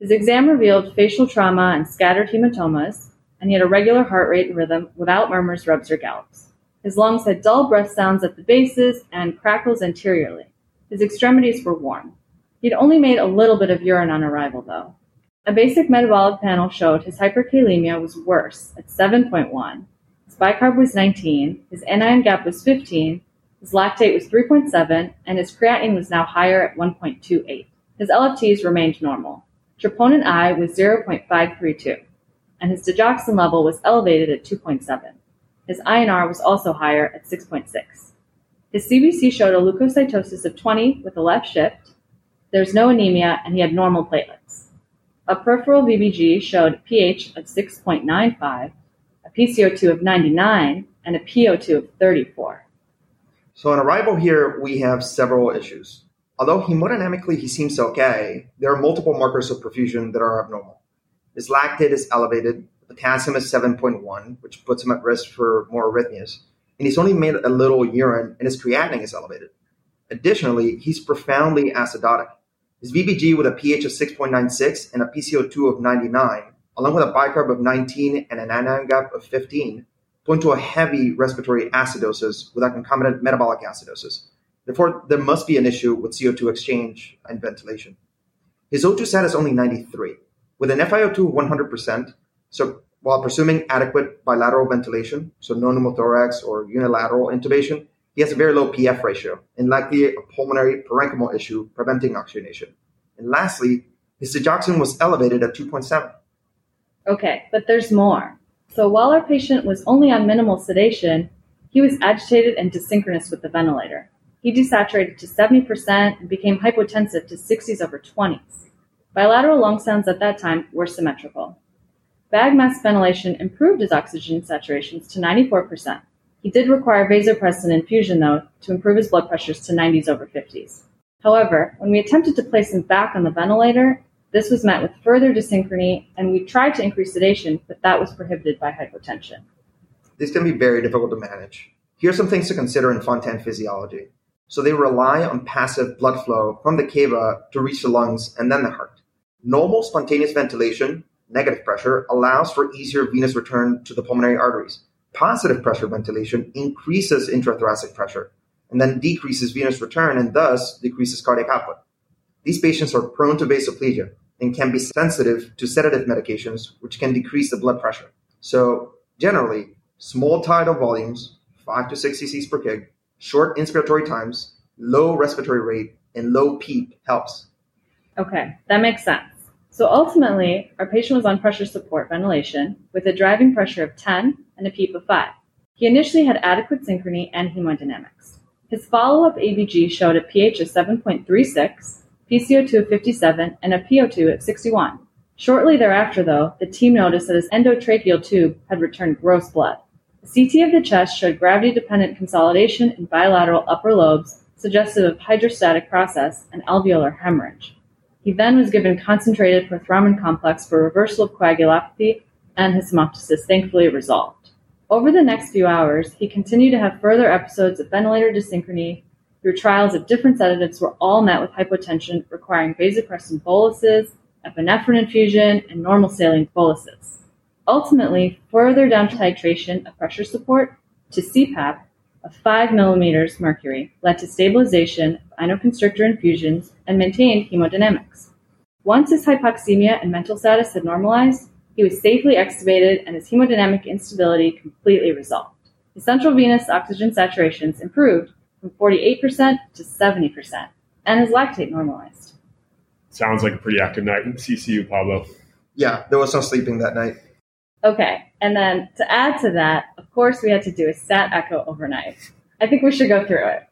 E: His exam revealed facial trauma and scattered hematomas, and he had a regular heart rate and rhythm without murmurs, rubs, or gallops. His lungs had dull breath sounds at the bases and crackles anteriorly. His extremities were warm. He'd only made a little bit of urine on arrival, though. A basic metabolic panel showed his hyperkalemia was worse at 7.1, his bicarb was 19, his anion gap was 15, his lactate was 3.7, and his creatinine was now higher at 1.28. His LFTs remained normal. Troponin I was 0.532, and his digoxin level was elevated at 2.7. His INR was also higher at 6.6. His CBC showed a leukocytosis of 20 with a left shift, there's no anemia, and he had normal platelets. A peripheral VBG showed pH of 6.95, a PCO2 of 99, and a PO2 of 34.
D: So on arrival here, we have several issues. Although hemodynamically he seems okay, there are multiple markers of perfusion that are abnormal. His lactate is elevated, potassium is 7.1, which puts him at risk for more arrhythmias, and he's only made a little urine and his creatinine is elevated. Additionally, he's profoundly acidotic. His VBG with a pH of 6.96 and a PCO2 of 99, along with a bicarb of 19 and an anion gap of 15, point to a heavy respiratory acidosis with a concomitant metabolic acidosis. Therefore, there must be an issue with CO2 exchange and ventilation. His O2 sat is only 93, with an FiO2 100%, so while presuming adequate bilateral ventilation, so no pneumothorax or unilateral intubation, he has a very low PF ratio and likely a pulmonary parenchymal issue preventing oxygenation. And lastly, his digoxin was elevated at 2.7.
E: Okay, but there's more. So while our patient was only on minimal sedation, he was agitated and desynchronous with the ventilator. He desaturated to 70% and became hypotensive to 60s over 20s. Bilateral lung sounds at that time were symmetrical. Bag mask ventilation improved his oxygen saturations to 94%. He did require vasopressin infusion, though, to improve his blood pressures to 90s over 50s. However, when we attempted to place him back on the ventilator, this was met with further desynchrony, and we tried to increase sedation, but that was prohibited by hypotension.
D: This can be very difficult to manage. Here are some things to consider in Fontan physiology. So they rely on passive blood flow from the cava to reach the lungs and then the heart. Normal spontaneous ventilation, negative pressure, allows for easier venous return to the pulmonary arteries. Positive pressure ventilation increases intrathoracic pressure and then decreases venous return and thus decreases cardiac output. These patients are prone to vasoplegia and can be sensitive to sedative medications, which can decrease the blood pressure. So, generally, small tidal volumes, 5 to 6 cc's per kg, short inspiratory times, low respiratory rate, and low PEEP helps.
E: Okay, that makes sense. So ultimately, our patient was on pressure support ventilation with a driving pressure of 10 and a PEEP of 5. He initially had adequate synchrony and hemodynamics. His follow up ABG showed a pH of 7.36, PCO2 of 57, and a PO2 of 61. Shortly thereafter, though, the team noticed that his endotracheal tube had returned gross blood. The CT of the chest showed gravity dependent consolidation in bilateral upper lobes, suggestive of hydrostatic process and alveolar hemorrhage. He then was given concentrated prothrombin complex for reversal of coagulopathy, and his hemoptysis thankfully resolved. Over the next few hours, he continued to have further episodes of ventilator dyssynchrony through trials of different sedatives were all met with hypotension requiring vasopressin boluses, epinephrine infusion, and normal saline boluses. Ultimately, further down titration of pressure support to CPAP of 5 millimeters mercury led to stabilization of inoconstrictor infusions and maintained hemodynamics. Once his hypoxemia and mental status had normalized, he was safely extubated and his hemodynamic instability completely resolved. His central venous oxygen saturations improved from 48% to 70%, and his lactate normalized.
F: Sounds like a pretty active night in CCU, Pablo.
D: Yeah, there was no sleeping that night.
E: Okay, and then to add to that, of course, we had to do a stat echo overnight. I think we should go through it.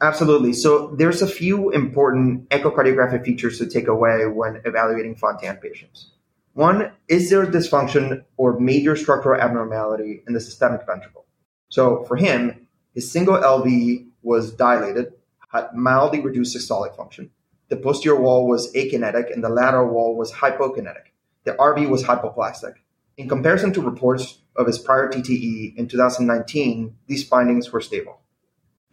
D: Absolutely. So there's a few important echocardiographic features to take away when evaluating Fontan patients. One, is there dysfunction or major structural abnormality in the systemic ventricle? So for him, his single LV was dilated, had mildly reduced systolic function. The posterior wall was akinetic and the lateral wall was hypokinetic. The RV was hypoplastic. In comparison to reports of his prior TTE in 2019, these findings were stable.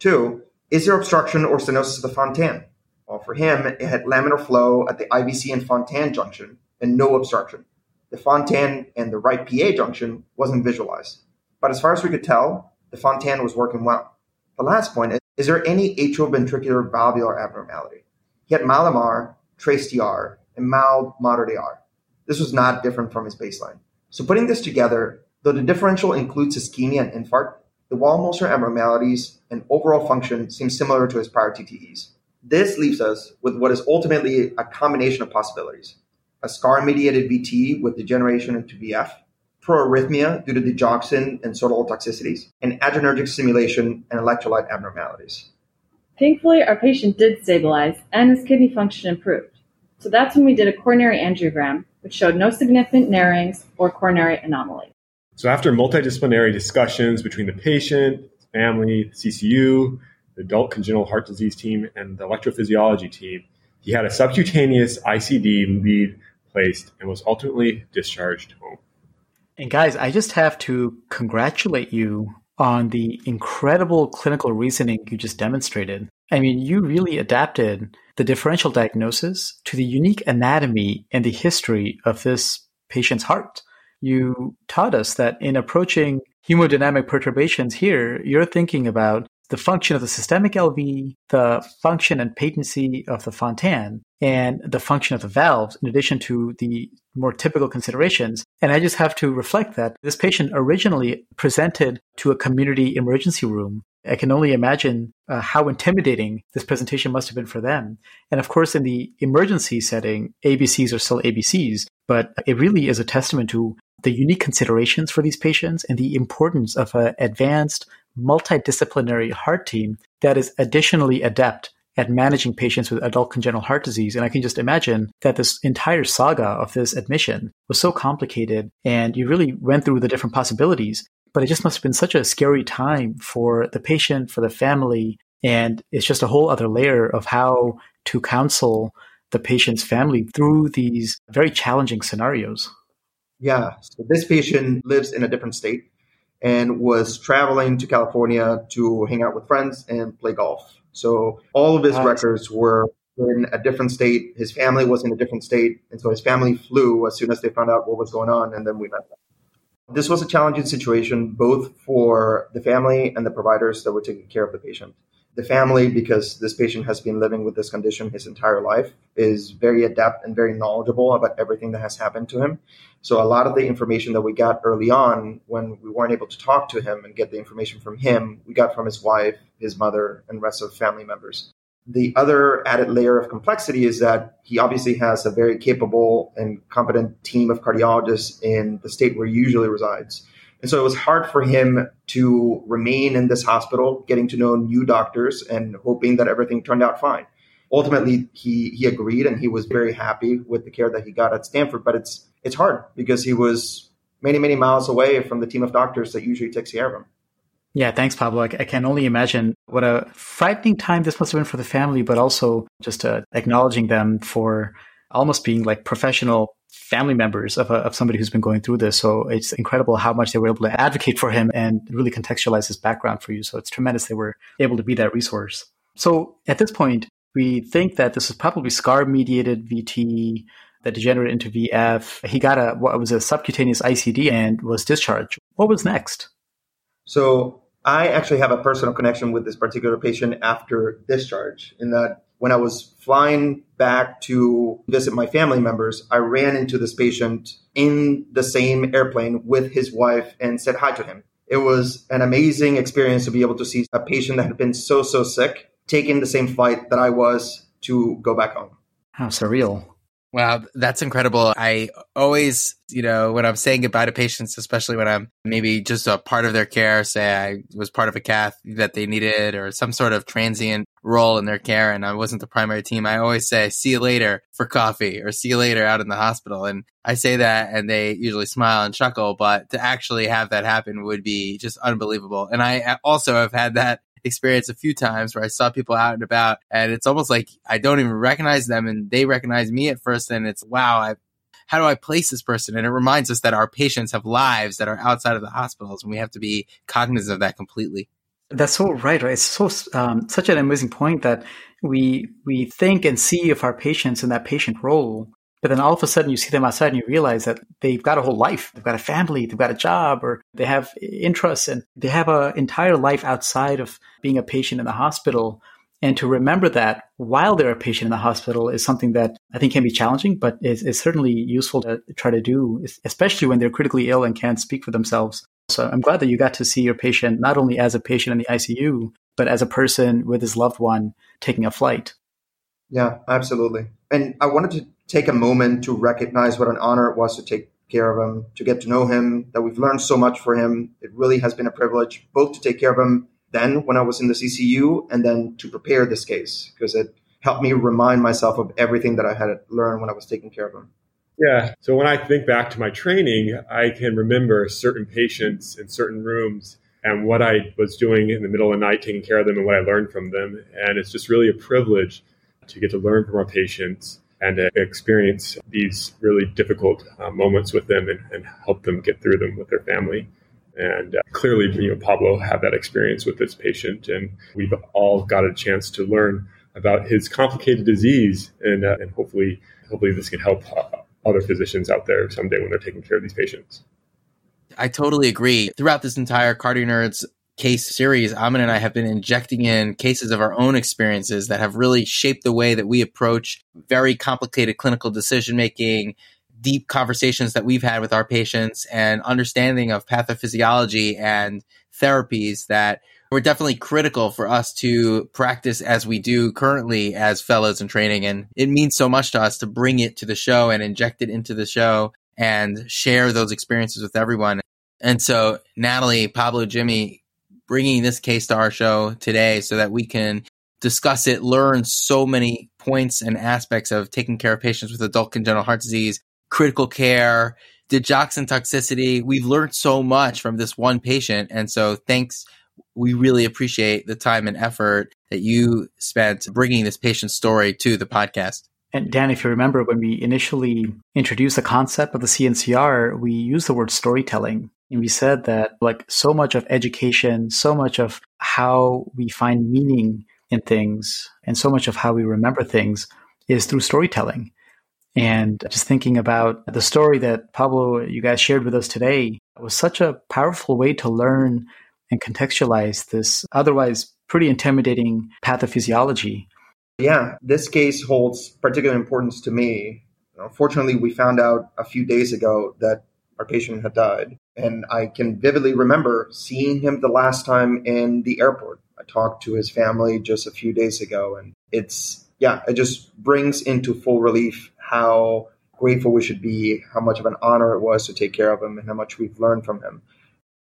D: Two, is there obstruction or stenosis of the Fontan? Well, for him, it had laminar flow at the IVC and Fontan junction and no obstruction. The Fontan and the right PA junction wasn't visualized. But as far as we could tell, the Fontan was working well. The last point is, is there any atrioventricular valvular abnormality? He had mild MR, trace TR, and mild moderate AR. This was not different from his baseline. So putting this together, though the differential includes ischemia and infarct, the wall motion abnormalities and overall function seem similar to his prior TTEs. This leaves us with what is ultimately a combination of possibilities. A scar-mediated VT with degeneration into VF, proarrhythmia due to digoxin and sotalol toxicities, and adrenergic stimulation and electrolyte abnormalities.
E: Thankfully, our patient did stabilize and his kidney function improved. So that's when we did a coronary angiogram, which showed no significant narrowings or coronary anomaly.
F: So after multidisciplinary discussions between the patient, family, CCU, the adult congenital heart disease team, and the electrophysiology team, he had a subcutaneous ICD lead placed and was ultimately discharged home.
B: And guys, I just have to congratulate you on the incredible clinical reasoning you just demonstrated. I mean, you really adapted the differential diagnosis to the unique anatomy and the history of this patient's heart you taught us that in approaching hemodynamic perturbations here, you're thinking about the function of the systemic LV, the function and patency of the Fontan, and the function of the valves, in addition to the more typical considerations. And I just have to reflect that this patient originally presented to a community emergency room. I can only imagine uh, how intimidating this presentation must have been for them. And of course, in the emergency setting, ABCs are still ABCs, but it really is a testament to the unique considerations for these patients and the importance of an advanced multidisciplinary heart team that is additionally adept at managing patients with adult congenital heart disease. And I can just imagine that this entire saga of this admission was so complicated and you really went through the different possibilities. But it just must have been such a scary time for the patient, for the family. And it's just a whole other layer of how to counsel the patient's family through these very challenging scenarios.
D: Yeah. So this patient lives in a different state and was traveling to California to hang out with friends and play golf. So all of his records were in a different state. His family was in a different state. And so his family flew as soon as they found out what was going on. And then we met them. This was a challenging situation, both for the family and the providers that were taking care of the patient the family, because this patient has been living with this condition his entire life, is very adept and very knowledgeable about everything that has happened to him. So a lot of the information that we got early on when we weren't able to talk to him and get the information from him, we got from his wife, his mother, and rest of family members. The other added layer of complexity is that he obviously has a very capable and competent team of cardiologists in the state where he usually resides. And so it was hard for him to remain in this hospital, getting to know new doctors and hoping that everything turned out fine. Ultimately, he, he agreed and he was very happy with the care that he got at Stanford. But it's, it's hard because he was many, many miles away from the team of doctors that usually takes care of him.
B: Yeah, thanks, Pablo. I, can only imagine what a frightening time this must have been for the family, but also just uh, acknowledging them for almost being like professional family members of, a, of somebody who's been going through this. So it's incredible how much they were able to advocate for him and really contextualize his background for you. So it's tremendous they were able to be that resource. So at this point, we think that this is probably scar mediated VT that degenerated into VF. He got a what was a subcutaneous ICD and was discharged. What was next?
D: So I actually have a personal connection with this particular patient after discharge in that when I was flying back to visit my family members, I ran into this patient in the same airplane with his wife and said hi to him. It was an amazing experience to be able to see a patient that had been so, so sick taking the same flight that I was to go back home.
B: How surreal.
C: Wow, that's incredible. I always, you know, when I'm saying goodbye to patients, especially when I'm maybe just a part of their care, say I was part of a cath that they needed or some sort of transient role in their care and I wasn't the primary team, I always say, see you later for coffee or see you later out in the hospital. And I say that and they usually smile and chuckle, but to actually have that happen would be just unbelievable. And I uh, also have had that experience a few times where I saw people out and about and it's almost like I don't even recognize them and they recognize me at first and it's wow, I how do I place this person? And it reminds us that our patients have lives that are outside of the hospitals and we have to be cognizant of that completely.
B: That's so right, right? It's so um, such an amazing point that we we think and see of our patients in that patient role, but then all of a sudden you see them outside and you realize that they've got a whole life. They've got a family, they've got a job, or they have interests and they have an entire life outside of being a patient in the hospital. And to remember that while they're a patient in the hospital is something that I think can be challenging, but is, is certainly useful to try to do, especially when they're critically ill and can't speak for themselves. So I'm glad that you got to see your patient not only as a patient in the ICU, but as a person with his loved one taking a flight.
D: Yeah, absolutely. And I wanted to take a moment to recognize what an honor it was to take care of him, to get to know him, that we've learned so much for him. It really has been a privilege both to take care of him then when I was in the CCU and then to prepare this case because it helped me remind myself of everything that I had learned when I was taking care of him.
F: Yeah. So when I think back to my training, I can remember certain patients in certain rooms and what I was doing in the middle of the night, taking care of them and what I learned from them. And it's just really a privilege to get to learn from our patients and to experience these really difficult uh, moments with them and, and, help them get through them with their family. And uh, clearly, you know, Pablo had that experience with this patient, and we've all got a chance to learn about his complicated disease, and, uh, and hopefully, hopefully, this can help uh, other physicians out there someday when they're taking care of these patients.
C: I totally agree. Throughout this entire CardioNerds case series, Amit and I have been injecting in cases of our own experiences that have really shaped the way that we approach very complicated clinical decision making, deep conversations that we've had with our patients, and understanding of pathophysiology and therapies that were definitely critical for us to practice as we do currently as fellows in training. And it means so much to us to bring it to the show and inject it into the show and share those experiences with everyone. And so, Natalie, Pablo, Jimmy, bringing this case to our show today so that we can discuss it, learn so many points and aspects of taking care of patients with adult congenital heart disease, critical care, digoxin toxicity. We've learned so much from this one patient. And so thanks. We really appreciate the time and effort that you spent bringing this patient's story to the podcast.
B: And Dan, if you remember, when we initially introduced the concept of the CNCR, we used the word storytelling. And we said that like so much of education, so much of how we find meaning in things, and so much of how we remember things is through storytelling. And just thinking about the story that Pablo, you guys shared with us today, was such a powerful way to learn and contextualize this otherwise pretty intimidating pathophysiology.
D: Yeah, this case holds particular importance to me. Fortunately, we found out a few days ago that our patient had died. And I can vividly remember seeing him the last time in the airport. I talked to his family just a few days ago, and it's, yeah, it just brings into full relief how grateful we should be, how much of an honor it was to take care of him, and how much we've learned from him.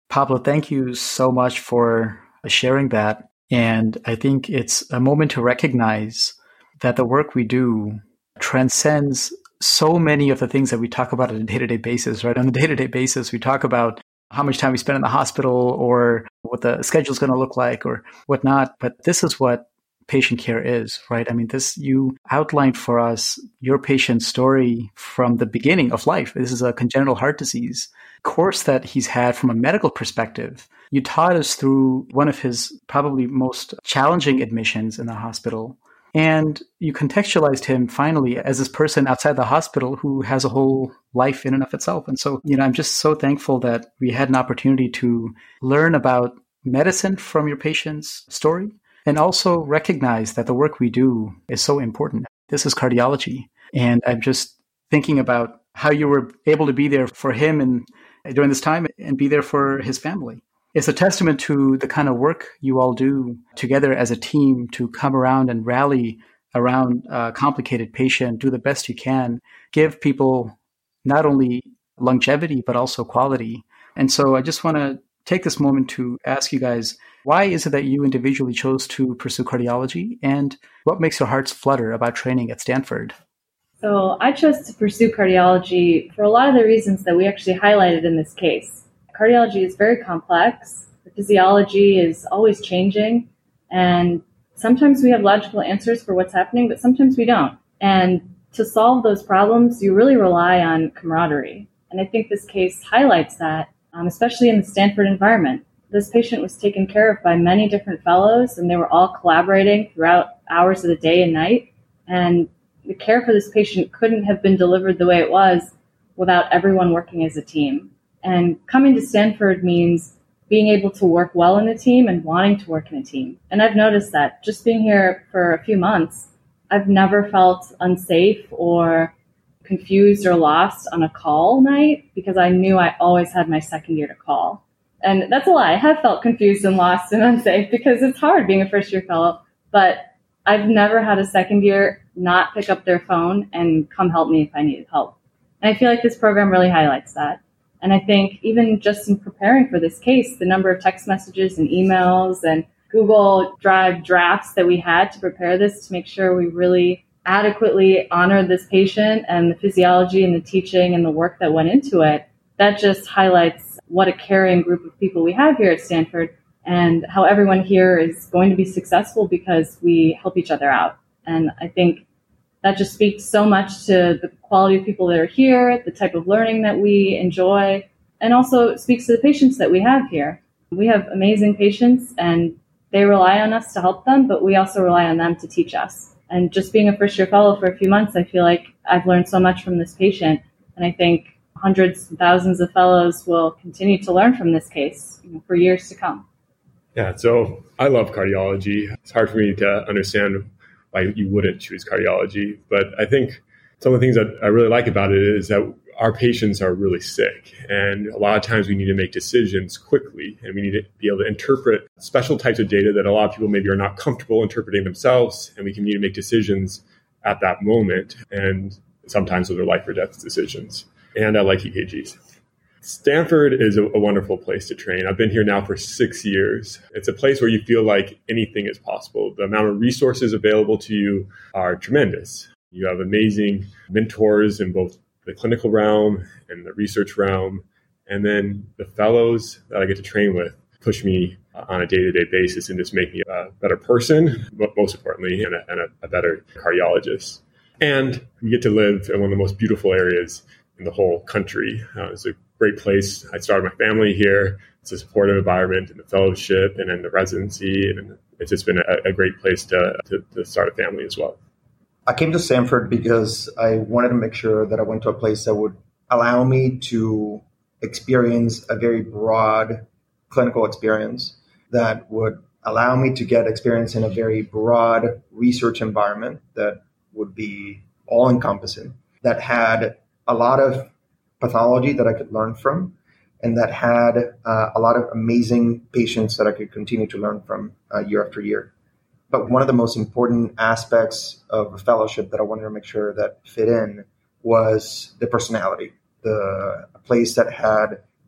B: Pablo, thank you so much for sharing that. And I think it's a moment to recognize that the work we do transcends so many of the things that we talk about on a day to day basis, right? On a day to day basis, we talk about how much time we spend in the hospital or what the schedule is going to look like or whatnot. But this is what patient care is, right? I mean, this, you outlined for us your patient's story from the beginning of life. This is a congenital heart disease course that he's had from a medical perspective. You taught us through one of his probably most challenging admissions in the hospital and you contextualized him finally as this person outside the hospital who has a whole life in and of itself. And so, you know, I'm just so thankful that we had an opportunity to learn about medicine from your patient's story and also recognize that the work we do is so important. This is cardiology. And I'm just thinking about how you were able to be there for him and during this time and be there for his family it's a testament to the kind of work you all do together as a team to come around and rally around a complicated patient, do the best you can, give people not only longevity, but also quality. And so I just want to take this moment to ask you guys why is it that you individually chose to pursue cardiology and what makes your hearts flutter about training at Stanford?
E: So I chose to pursue cardiology for a lot of the reasons that we actually highlighted in this case cardiology is very complex. The physiology is always changing. And sometimes we have logical answers for what's happening, but sometimes we don't. And to solve those problems, you really rely on camaraderie. And I think this case highlights that, um, especially in the Stanford environment. This patient was taken care of by many different fellows, and they were all collaborating throughout hours of the day and night. And the care for this patient couldn't have been delivered the way it was without everyone working as a team. And coming to Stanford means being able to work well in a team and wanting to work in a team. And I've noticed that just being here for a few months, I've never felt unsafe or confused or lost on a call night because I knew I always had my second year to call. And that's a lie. I have felt confused and lost and <laughs> unsafe because it's hard being a first year fellow, but I've never had a second year not pick up their phone and come help me if I needed help. And I feel like this program really highlights that. And I think even just in preparing for this case, the number of text messages and emails and Google Drive drafts that we had to prepare this to make sure we really adequately honored this patient and the physiology and the teaching and the work that went into it, that just highlights what a caring group of people we have here at Stanford and how everyone here is going to be successful because we help each other out. And I think that just speaks so much to the quality of people that are here, the type of learning that we enjoy, and also speaks to the patients that we have here. We have amazing patients and they rely on us to help them, but we also rely on them to teach us. And just being a first year fellow for a few months, I feel like I've learned so much from this patient. And I think hundreds and thousands of fellows will continue to learn from this case for years to come.
F: Yeah, so I love cardiology. It's hard for me to understand why you wouldn't choose cardiology, but I think some of the things that I really like about it is that our patients are really sick. And a lot of times we need to make decisions quickly and we need to be able to interpret special types of data that a lot of people maybe are not comfortable interpreting themselves. And we can need to make decisions at that moment. And sometimes those are life or death decisions. And I like EKGs. Stanford is a, a, wonderful place to train. I've been here now for six years. It's a place where you feel like anything is possible. The amount of resources available to you are tremendous. You have amazing mentors in both the clinical realm and the research realm. And then the fellows that I get to train with push me on a day to day basis and just make me a better person, but most importantly, and, a, and a, better cardiologist. And we get to live in one of the most beautiful areas in the whole country. Uh, it's a great place. I started my family here. It's a supportive environment and the fellowship and then the residency. And it's just been a, a great place to, to, to start a family as well.
D: I came to Stanford because I wanted to make sure that I went to a place that would allow me to experience a very broad clinical experience that would allow me to get experience in a very broad research environment that would be all encompassing, that had a lot of pathology that I could learn from, and that had uh, a lot of amazing patients that I could continue to learn from uh, year after year. But one of the most important aspects of a fellowship that I wanted to make sure that fit in was the personality, the place that had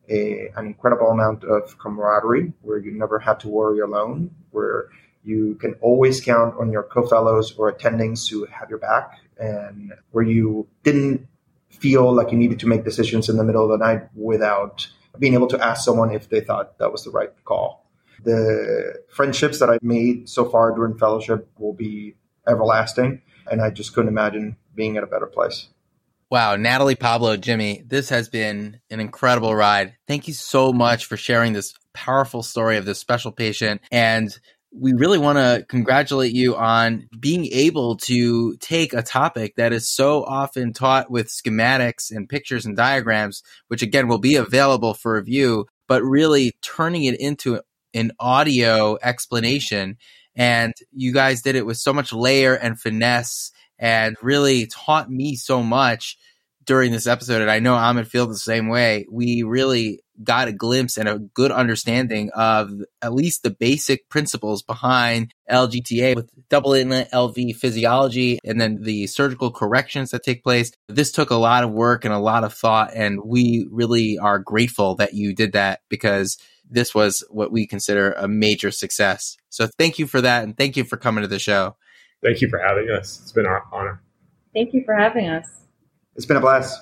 D: a, an incredible amount of camaraderie, where you never had to worry alone, where you can always count on your co-fellows or attendings to have your back, and where you didn't feel like you needed to make decisions in the middle of the night without being able to ask someone if they thought that was the right call the friendships that I've made so far during fellowship will be everlasting. And I just couldn't imagine being at a better place.
C: Wow, Natalie, Pablo, Jimmy, this has been an incredible ride. Thank you so much for sharing this powerful story of this special patient. And we really want to congratulate you on being able to take a topic that is so often taught with schematics and pictures and diagrams, which again will be available for review, but really turning it into an audio explanation. And you guys did it with so much layer and finesse and really taught me so much during this episode. And I know Amit feels the same way. We really got a glimpse and a good understanding of at least the basic principles behind L-TGA with double inlet LV physiology and then the surgical corrections that take place. This took a lot of work and a lot of thought. And we really are grateful that you did that because this was what we consider a major success. So thank you for that. And thank you for coming to the show.
F: Thank you for having us. It's been our honor.
E: Thank you for having us.
D: It's been a blast.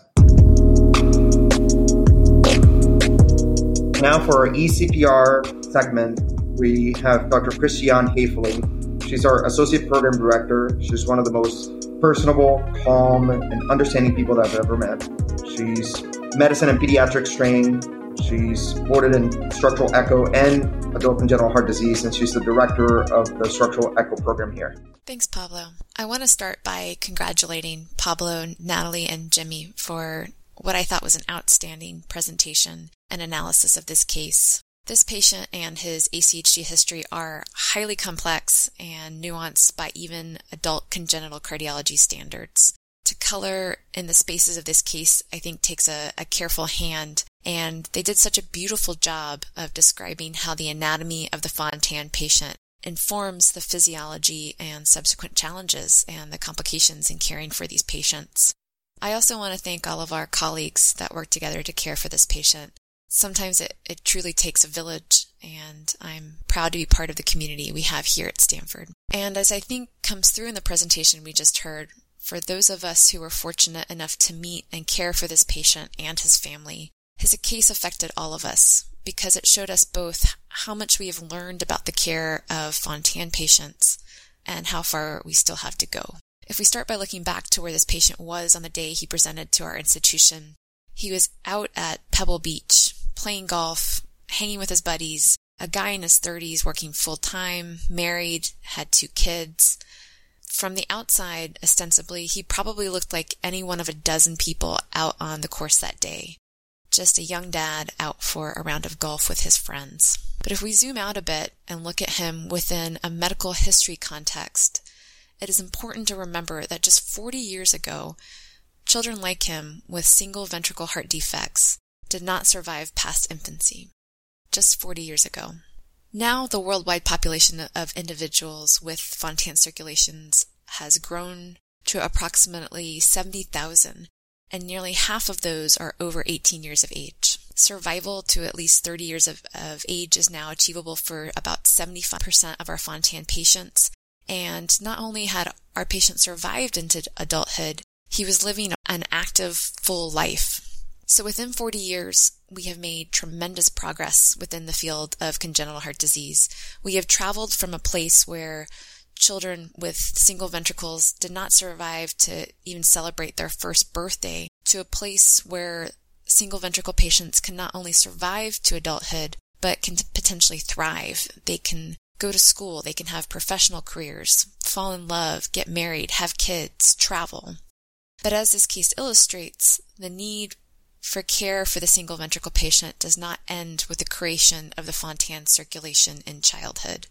D: Now for our eCPR segment, we have Dr. Christiane Haeffele. She's our Associate Program Director. She's one of the most personable, calm, and understanding people that I've ever met. She's medicine and pediatrics trained, She's boarded in structural echo and adult congenital heart disease, and she's the director of the structural echo program here.
G: Thanks, Pablo. I want to start by congratulating Pablo, Natalie, and Jimmy for what I thought was an outstanding presentation and analysis of this case. This patient and his ACHD history are highly complex and nuanced by even adult congenital cardiology standards. To color in the spaces of this case, I think takes a, a careful hand and they did such a beautiful job of describing how the anatomy of the Fontan patient informs the physiology and subsequent challenges and the complications in caring for these patients. I also want to thank all of our colleagues that work together to care for this patient. Sometimes it, it truly takes a village, and I'm proud to be part of the community we have here at Stanford. And as I think comes through in the presentation we just heard, for those of us who were fortunate enough to meet and care for this patient and his family, his case affected all of us because it showed us both how much we have learned about the care of Fontan patients and how far we still have to go. If we start by looking back to where this patient was on the day he presented to our institution, he was out at Pebble Beach, playing golf, hanging with his buddies, a guy in his 30s working full time, married, had two kids. From the outside, ostensibly, he probably looked like any one of a dozen people out on the course that day just a young dad out for a round of golf with his friends. But if we zoom out a bit and look at him within a medical history context, it is important to remember that just 40 years ago, children like him with single ventricle heart defects did not survive past infancy. Just 40 years ago. Now, the worldwide population of individuals with Fontan circulations has grown to approximately 70,000, and nearly half of those are over 18 years of age survival to at least 30 years of, of age is now achievable for about 75% of our Fontan patients. And not only had our patient survived into adulthood, he was living an active, full life. So within 40 years, we have made tremendous progress within the field of congenital heart disease. We have traveled from a place where children with single ventricles did not survive to even celebrate their first birthday to a place where single ventricle patients can not only survive to adulthood, but can potentially thrive. They can go to school, they can have professional careers, fall in love, get married, have kids, travel. But as this case illustrates, the need for care for the single ventricle patient does not end with the creation of the Fontan circulation in childhood.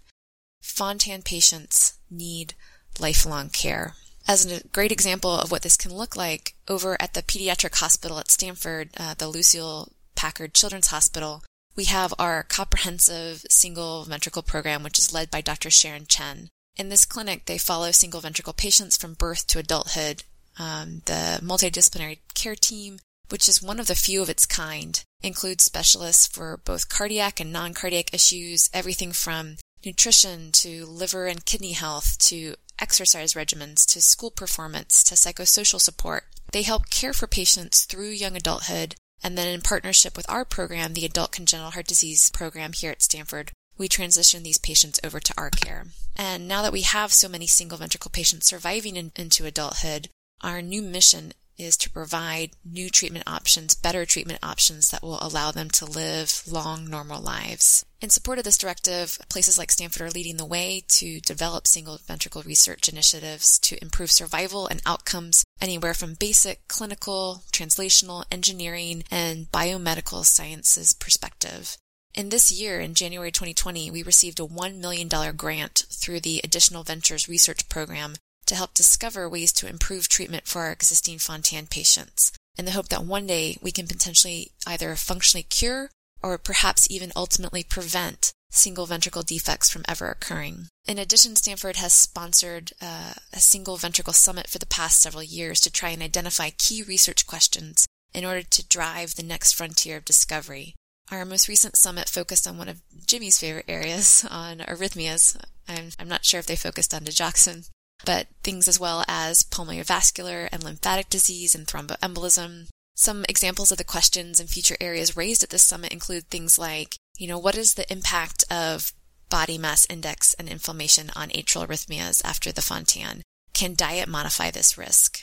G: Fontan patients need lifelong care. As a great example of what this can look like, over at the pediatric hospital at Stanford, uh, the Lucile Packard Children's Hospital, we have our comprehensive single ventricle program, which is led by Dr. Sharon Chen. In this clinic, they follow single ventricle patients from birth to adulthood. Um, the multidisciplinary care team, which is one of the few of its kind, includes specialists for both cardiac and non-cardiac issues, everything from nutrition to liver and kidney health to exercise regimens to school performance to psychosocial support. They help care for patients through young adulthood. And then in partnership with our program, the Adult Congenital Heart Disease program here at Stanford, we transition these patients over to our care. And now that we have so many single ventricle patients surviving in, into adulthood, our new mission is to provide new treatment options, better treatment options that will allow them to live long, normal lives. In support of this directive, places like Stanford are leading the way to develop single ventricle research initiatives to improve survival and outcomes anywhere from basic clinical, translational, engineering, and biomedical sciences perspective. In this year, in January 2020, we received a $1 million grant through the Additional Ventures Research Program to help discover ways to improve treatment for our existing Fontan patients in the hope that one day we can potentially either functionally cure or perhaps even ultimately prevent single ventricle defects from ever occurring. In addition, Stanford has sponsored uh, a single ventricle summit for the past several years to try and identify key research questions in order to drive the next frontier of discovery. Our most recent summit focused on one of Jimmy's favorite areas, on arrhythmias. I'm, I'm not sure if they focused on digoxin, but things as well as pulmonary vascular and lymphatic disease and thromboembolism. Some examples of the questions and future areas raised at this summit include things like, you know, what is the impact of body mass index and inflammation on atrial arrhythmias after the Fontan? Can diet modify this risk?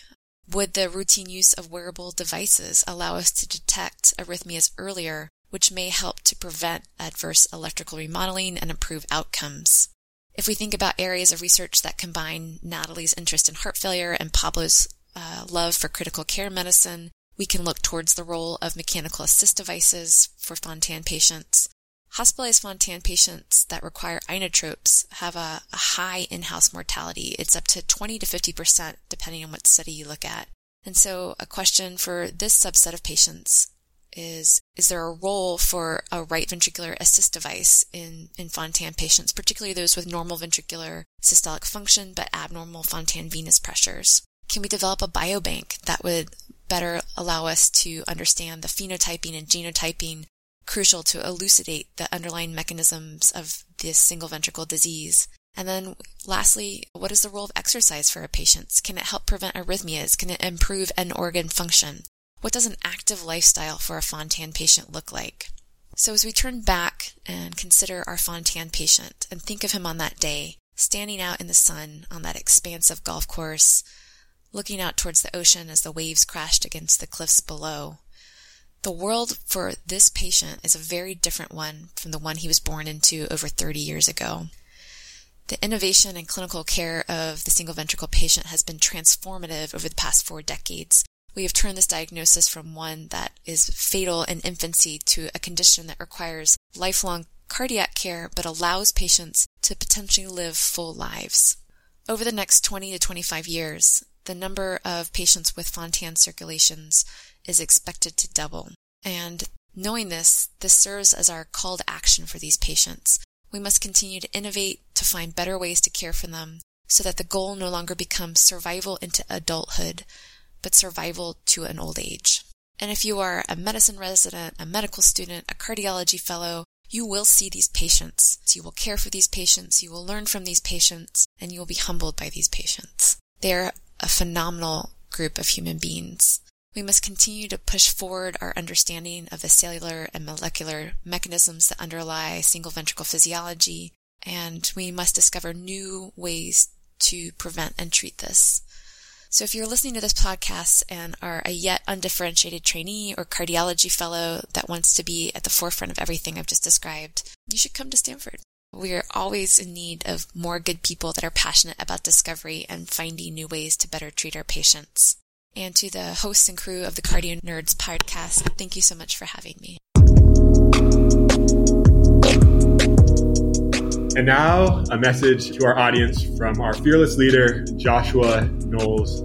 G: Would the routine use of wearable devices allow us to detect arrhythmias earlier, which may help to prevent adverse electrical remodeling and improve outcomes? If we think about areas of research that combine Natalie's interest in heart failure and Pablo's uh, love for critical care medicine, we can look towards the role of mechanical assist devices for Fontan patients. Hospitalized Fontan patients that require inotropes have a, a high in-house mortality. It's up to 20 to 50% depending on what study you look at. And so a question for this subset of patients is is there a role for a right ventricular assist device in, in Fontan patients, particularly those with normal ventricular systolic function but abnormal Fontan venous pressures? Can we develop a biobank that would better allow us to understand the phenotyping and genotyping crucial to elucidate the underlying mechanisms of this single ventricle disease? And then lastly, what is the role of exercise for our patients? Can it help prevent arrhythmias? Can it improve end organ function? What does an active lifestyle for a Fontan patient look like? So as we turn back and consider our Fontan patient and think of him on that day, standing out in the sun on that expansive golf course, looking out towards the ocean as the waves crashed against the cliffs below, the world for this patient is a very different one from the one he was born into over 30 years ago. The innovation in clinical care of the single ventricle patient has been transformative over the past four decades, we have turned this diagnosis from one that is fatal in infancy to a condition that requires lifelong cardiac care but allows patients to potentially live full lives. Over the next 20 to 25 years, the number of patients with Fontan circulations is expected to double. And knowing this, this serves as our call to action for these patients. We must continue to innovate to find better ways to care for them so that the goal no longer becomes survival into adulthood, but survival to an old age. And if you are a medicine resident, a medical student, a cardiology fellow, you will see these patients. You will care for these patients, you will learn from these patients, and you will be humbled by these patients. They're a phenomenal group of human beings. We must continue to push forward our understanding of the cellular and molecular mechanisms that underlie single ventricle physiology, and we must discover new ways to prevent and treat this. So if you're listening to this podcast and are a yet undifferentiated trainee or cardiology fellow that wants to be at the forefront of everything I've just described, you should come to Stanford. We are always in need of more good people that are passionate about discovery and finding new ways to better treat our patients. And to the hosts and crew of the CardioNerds podcast, thank you so much for having me.
F: And now, a message to our audience from our fearless leader, Joshua Knowles,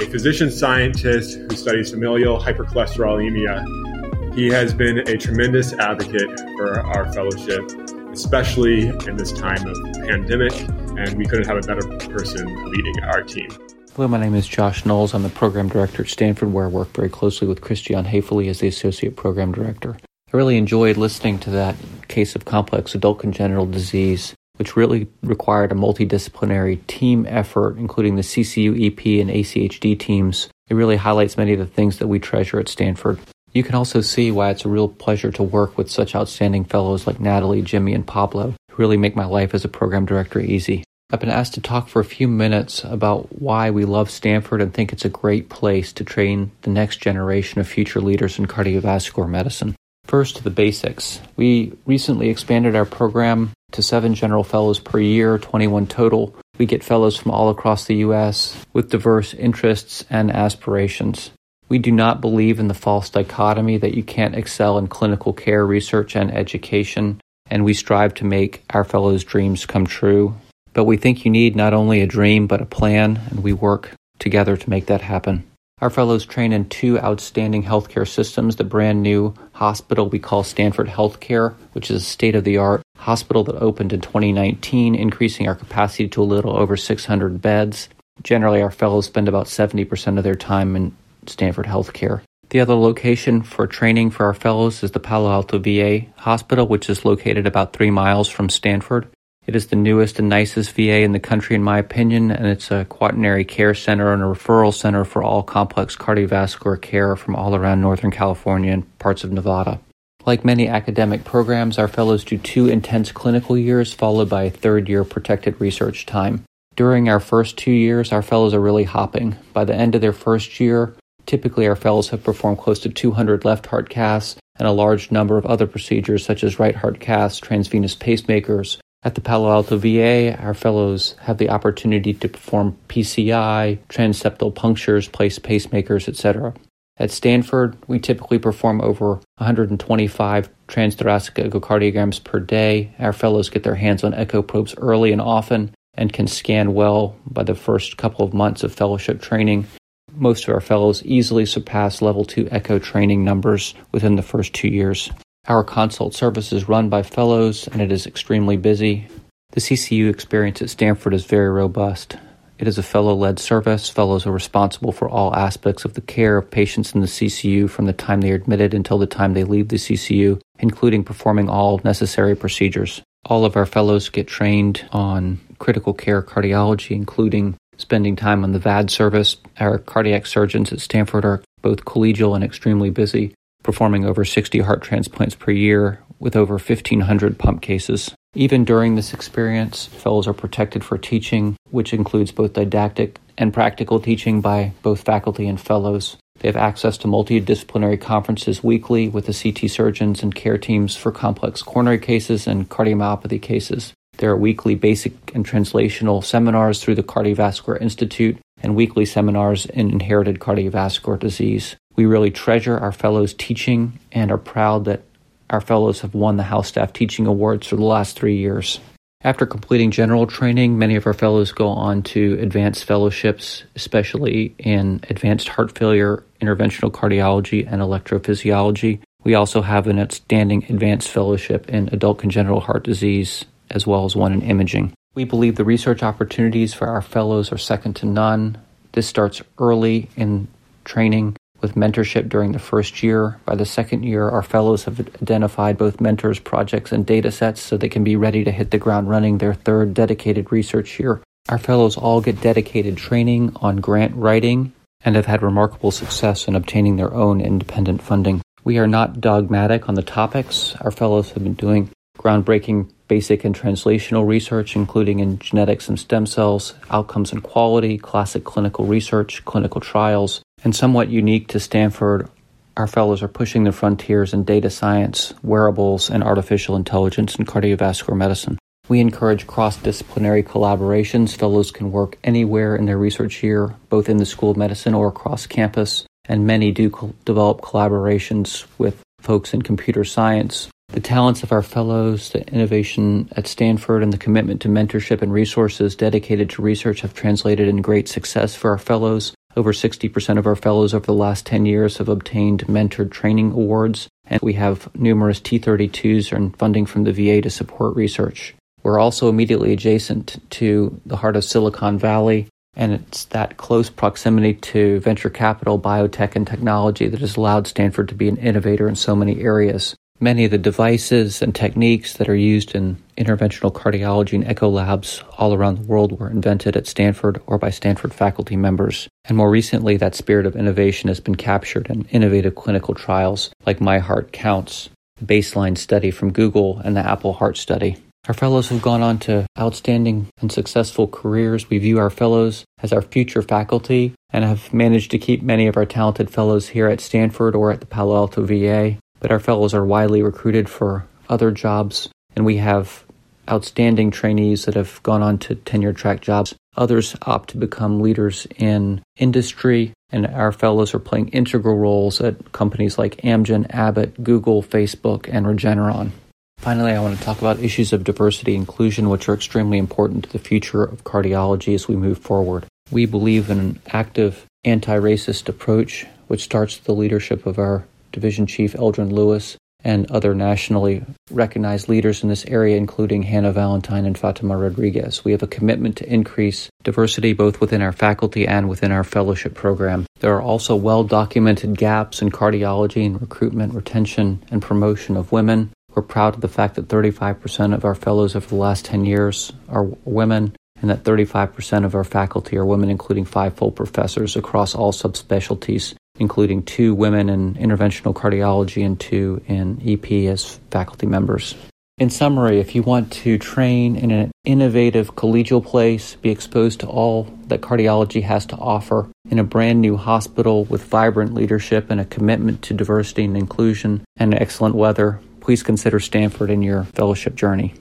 F: a physician scientist who studies familial hypercholesterolemia. He has been a tremendous advocate for our fellowship, especially in this time of pandemic, and we couldn't have a better person leading our team.
H: Hello, my name is Josh Knowles. I'm the program director at Stanford, where I work very closely with Christian Haeffele as the associate program director. I really enjoyed listening to that case of complex adult congenital disease, which really required a multidisciplinary team effort, including the CCU, EP, and ACHD teams. It really highlights many of the things that we treasure at Stanford. You can also see why it's a real pleasure to work with such outstanding fellows like Natalie, Jimmy, and Pablo, who really make my life as a program director easy. I've been asked to talk for a few minutes about why we love Stanford and think it's a great place to train the next generation of future leaders in cardiovascular medicine. First, the basics. We recently expanded our program to seven general fellows per year, 21 total. We get fellows from all across the U.S. with diverse interests and aspirations. We do not believe in the false dichotomy that you can't excel in clinical care research and education, and we strive to make our fellows' dreams come true. But we think you need not only a dream, but a plan, and we work together to make that happen. Our fellows train in two outstanding healthcare systems the brand new hospital we call Stanford Healthcare, which is state of the art hospital that opened in 2019, increasing our capacity to a little over 600 beds. Generally, our fellows spend about 70% of their time in Stanford Healthcare. The other location for training for our fellows is the Palo Alto VA Hospital, which is located about three miles from Stanford. It is the newest and nicest VA in the country, in my opinion, and it's a quaternary care center and a referral center for all complex cardiovascular care from all around Northern California and parts of Nevada. Like many academic programs, our fellows do two intense clinical years followed by a third year protected research time. During our first two years, our fellows are really hopping. By the end of their first year, typically our fellows have performed close to 200 left heart caths and a large number of other procedures such as right heart caths, transvenous pacemakers, at the Palo Alto VA, our fellows have the opportunity to perform PCI, transeptal punctures, place pacemakers, etc. At Stanford, we typically perform over 125 transthoracic echocardiograms per day. Our fellows get their hands on echo probes early and often and can scan well by the first couple of months of fellowship training. Most of our fellows easily surpass level 2 echo training numbers within the first two years. Our consult service is run by fellows and it is extremely busy. The CCU experience at Stanford is very robust. It is a fellow led service. Fellows are responsible for all aspects of the care of patients in the CCU from the time they are admitted until the time they leave the CCU, including performing all necessary procedures. All of our fellows get trained on critical care cardiology, including spending time on the VAD service. Our cardiac surgeons at Stanford are both collegial and extremely busy performing over 60 heart transplants per year with over 1,500 pump cases. Even during this experience, fellows are protected for teaching, which includes both didactic and practical teaching by both faculty and fellows. They have access to multidisciplinary conferences weekly with the CT surgeons and care teams for complex coronary cases and cardiomyopathy cases. There are weekly basic and translational seminars through the Cardiovascular Institute and weekly seminars in inherited cardiovascular disease. We really treasure our fellows' teaching and are proud that our fellows have won the House Staff Teaching Awards for the last three years. After completing general training, many of our fellows go on to advanced fellowships, especially in advanced heart failure, interventional cardiology, and electrophysiology. We also have an outstanding advanced fellowship in adult congenital heart disease, as well as one in imaging. We believe the research opportunities for our fellows are second to none. This starts early in training with mentorship during the first year. By the second year, our fellows have identified both mentors, projects, and data sets so they can be ready to hit the ground running their third dedicated research year. Our fellows all get dedicated training on grant writing and have had remarkable success in obtaining their own independent funding. We are not dogmatic on the topics. Our fellows have been doing groundbreaking basic and translational research, including in genetics and stem cells, outcomes and quality, classic clinical research, clinical trials, and somewhat unique to Stanford, our fellows are pushing the frontiers in data science, wearables, and artificial intelligence in cardiovascular medicine. We encourage cross disciplinary collaborations. Fellows can work anywhere in their research year, both in the School of Medicine or across campus, and many do co- develop collaborations with folks in computer science. The talents of our fellows, the innovation at Stanford, and the commitment to mentorship and resources dedicated to research have translated in great success for our fellows over 60% of our fellows over the last 10 years have obtained mentored training awards, and we have numerous T32s and funding from the VA to support research. We're also immediately adjacent to the heart of Silicon Valley, and it's that close proximity to venture capital, biotech, and technology that has allowed Stanford to be an innovator in so many areas. Many of the devices and techniques that are used in interventional cardiology and echo labs all around the world were invented at Stanford or by Stanford faculty members. And more recently, that spirit of innovation has been captured in innovative clinical trials like My Heart Counts, the baseline study from Google, and the Apple Heart Study. Our fellows have gone on to outstanding and successful careers. We view our fellows as our future faculty and have managed to keep many of our talented fellows here at Stanford or at the Palo Alto VA but our fellows are widely recruited for other jobs, and we have outstanding trainees that have gone on to tenure track jobs. Others opt to become leaders in industry, and our fellows are playing integral roles at companies like Amgen, Abbott, Google, Facebook, and Regeneron. Finally, I want to talk about issues of diversity and inclusion, which are extremely important to the future of cardiology as we move forward. We believe in an active anti racist approach, which starts with the leadership of our Division Chief Eldrin Lewis, and other nationally recognized leaders in this area, including Hannah Valantine and Fatima Rodriguez. We have a commitment to increase diversity both within our faculty and within our fellowship program. There are also well documented gaps in cardiology and recruitment, retention, and promotion of women. We're proud of the fact that 35% of our fellows over the last 10 years are women and that 35% of our faculty are women, including five full professors across all subspecialties including two women in interventional cardiology and two in EP as faculty members. In summary, if you want to train in an innovative collegial place, be exposed to all that cardiology has to offer in a brand new hospital with vibrant leadership and a commitment to diversity and inclusion and excellent weather, please consider Stanford in your fellowship journey.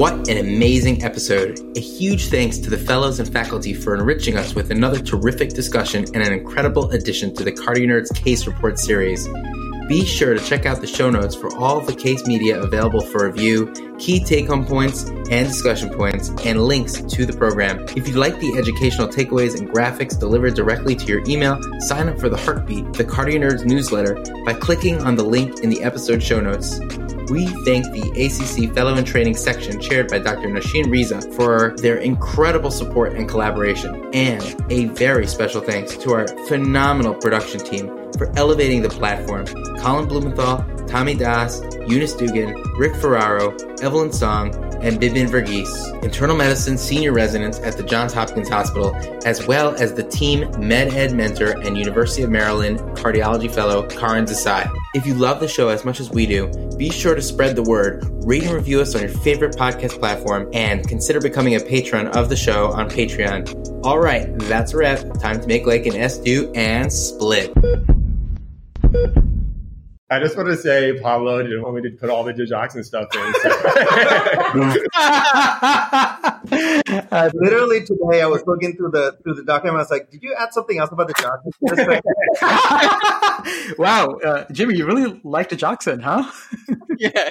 C: What an amazing episode. A huge thanks to the fellows and faculty for enriching us with another terrific discussion and an incredible addition to the CardioNerds Case Report series. Be sure to check out the show notes for all the case media available for review, key take home points and discussion points, and links to the program. If you'd like the educational takeaways and graphics delivered directly to your email, sign up for the Heartbeat, the CardioNerds newsletter, by clicking on the link in the episode show notes. We thank the ACC Fellow in Training section chaired by Dr. Nosheen Reza for their incredible support and collaboration. And a very special thanks to our phenomenal production team for elevating the platform. Colin Blumenthal, Tommy Das, Eunice Dugan, Rick Ferraro, Song, and Bibin Verghese, internal medicine senior residents at the Johns Hopkins Hospital, as well as the team med ed mentor and University of Maryland cardiology fellow Karan Desai. If you love the show as much as we do, be sure to spread the word, rate and review us on your favorite podcast platform, and consider becoming a patron of the show on Patreon. All right, that's a wrap. Time to make like an S2 and split.
F: I just want to say Pablo you didn't want me to put all the digoxin stuff in. So. <laughs>
D: uh, literally today, I was looking through the through the document. I was like, "Did you add something else about the digoxin?" <laughs>
B: wow, uh, Jimmy, you really like the digoxin, huh? <laughs>
C: yeah.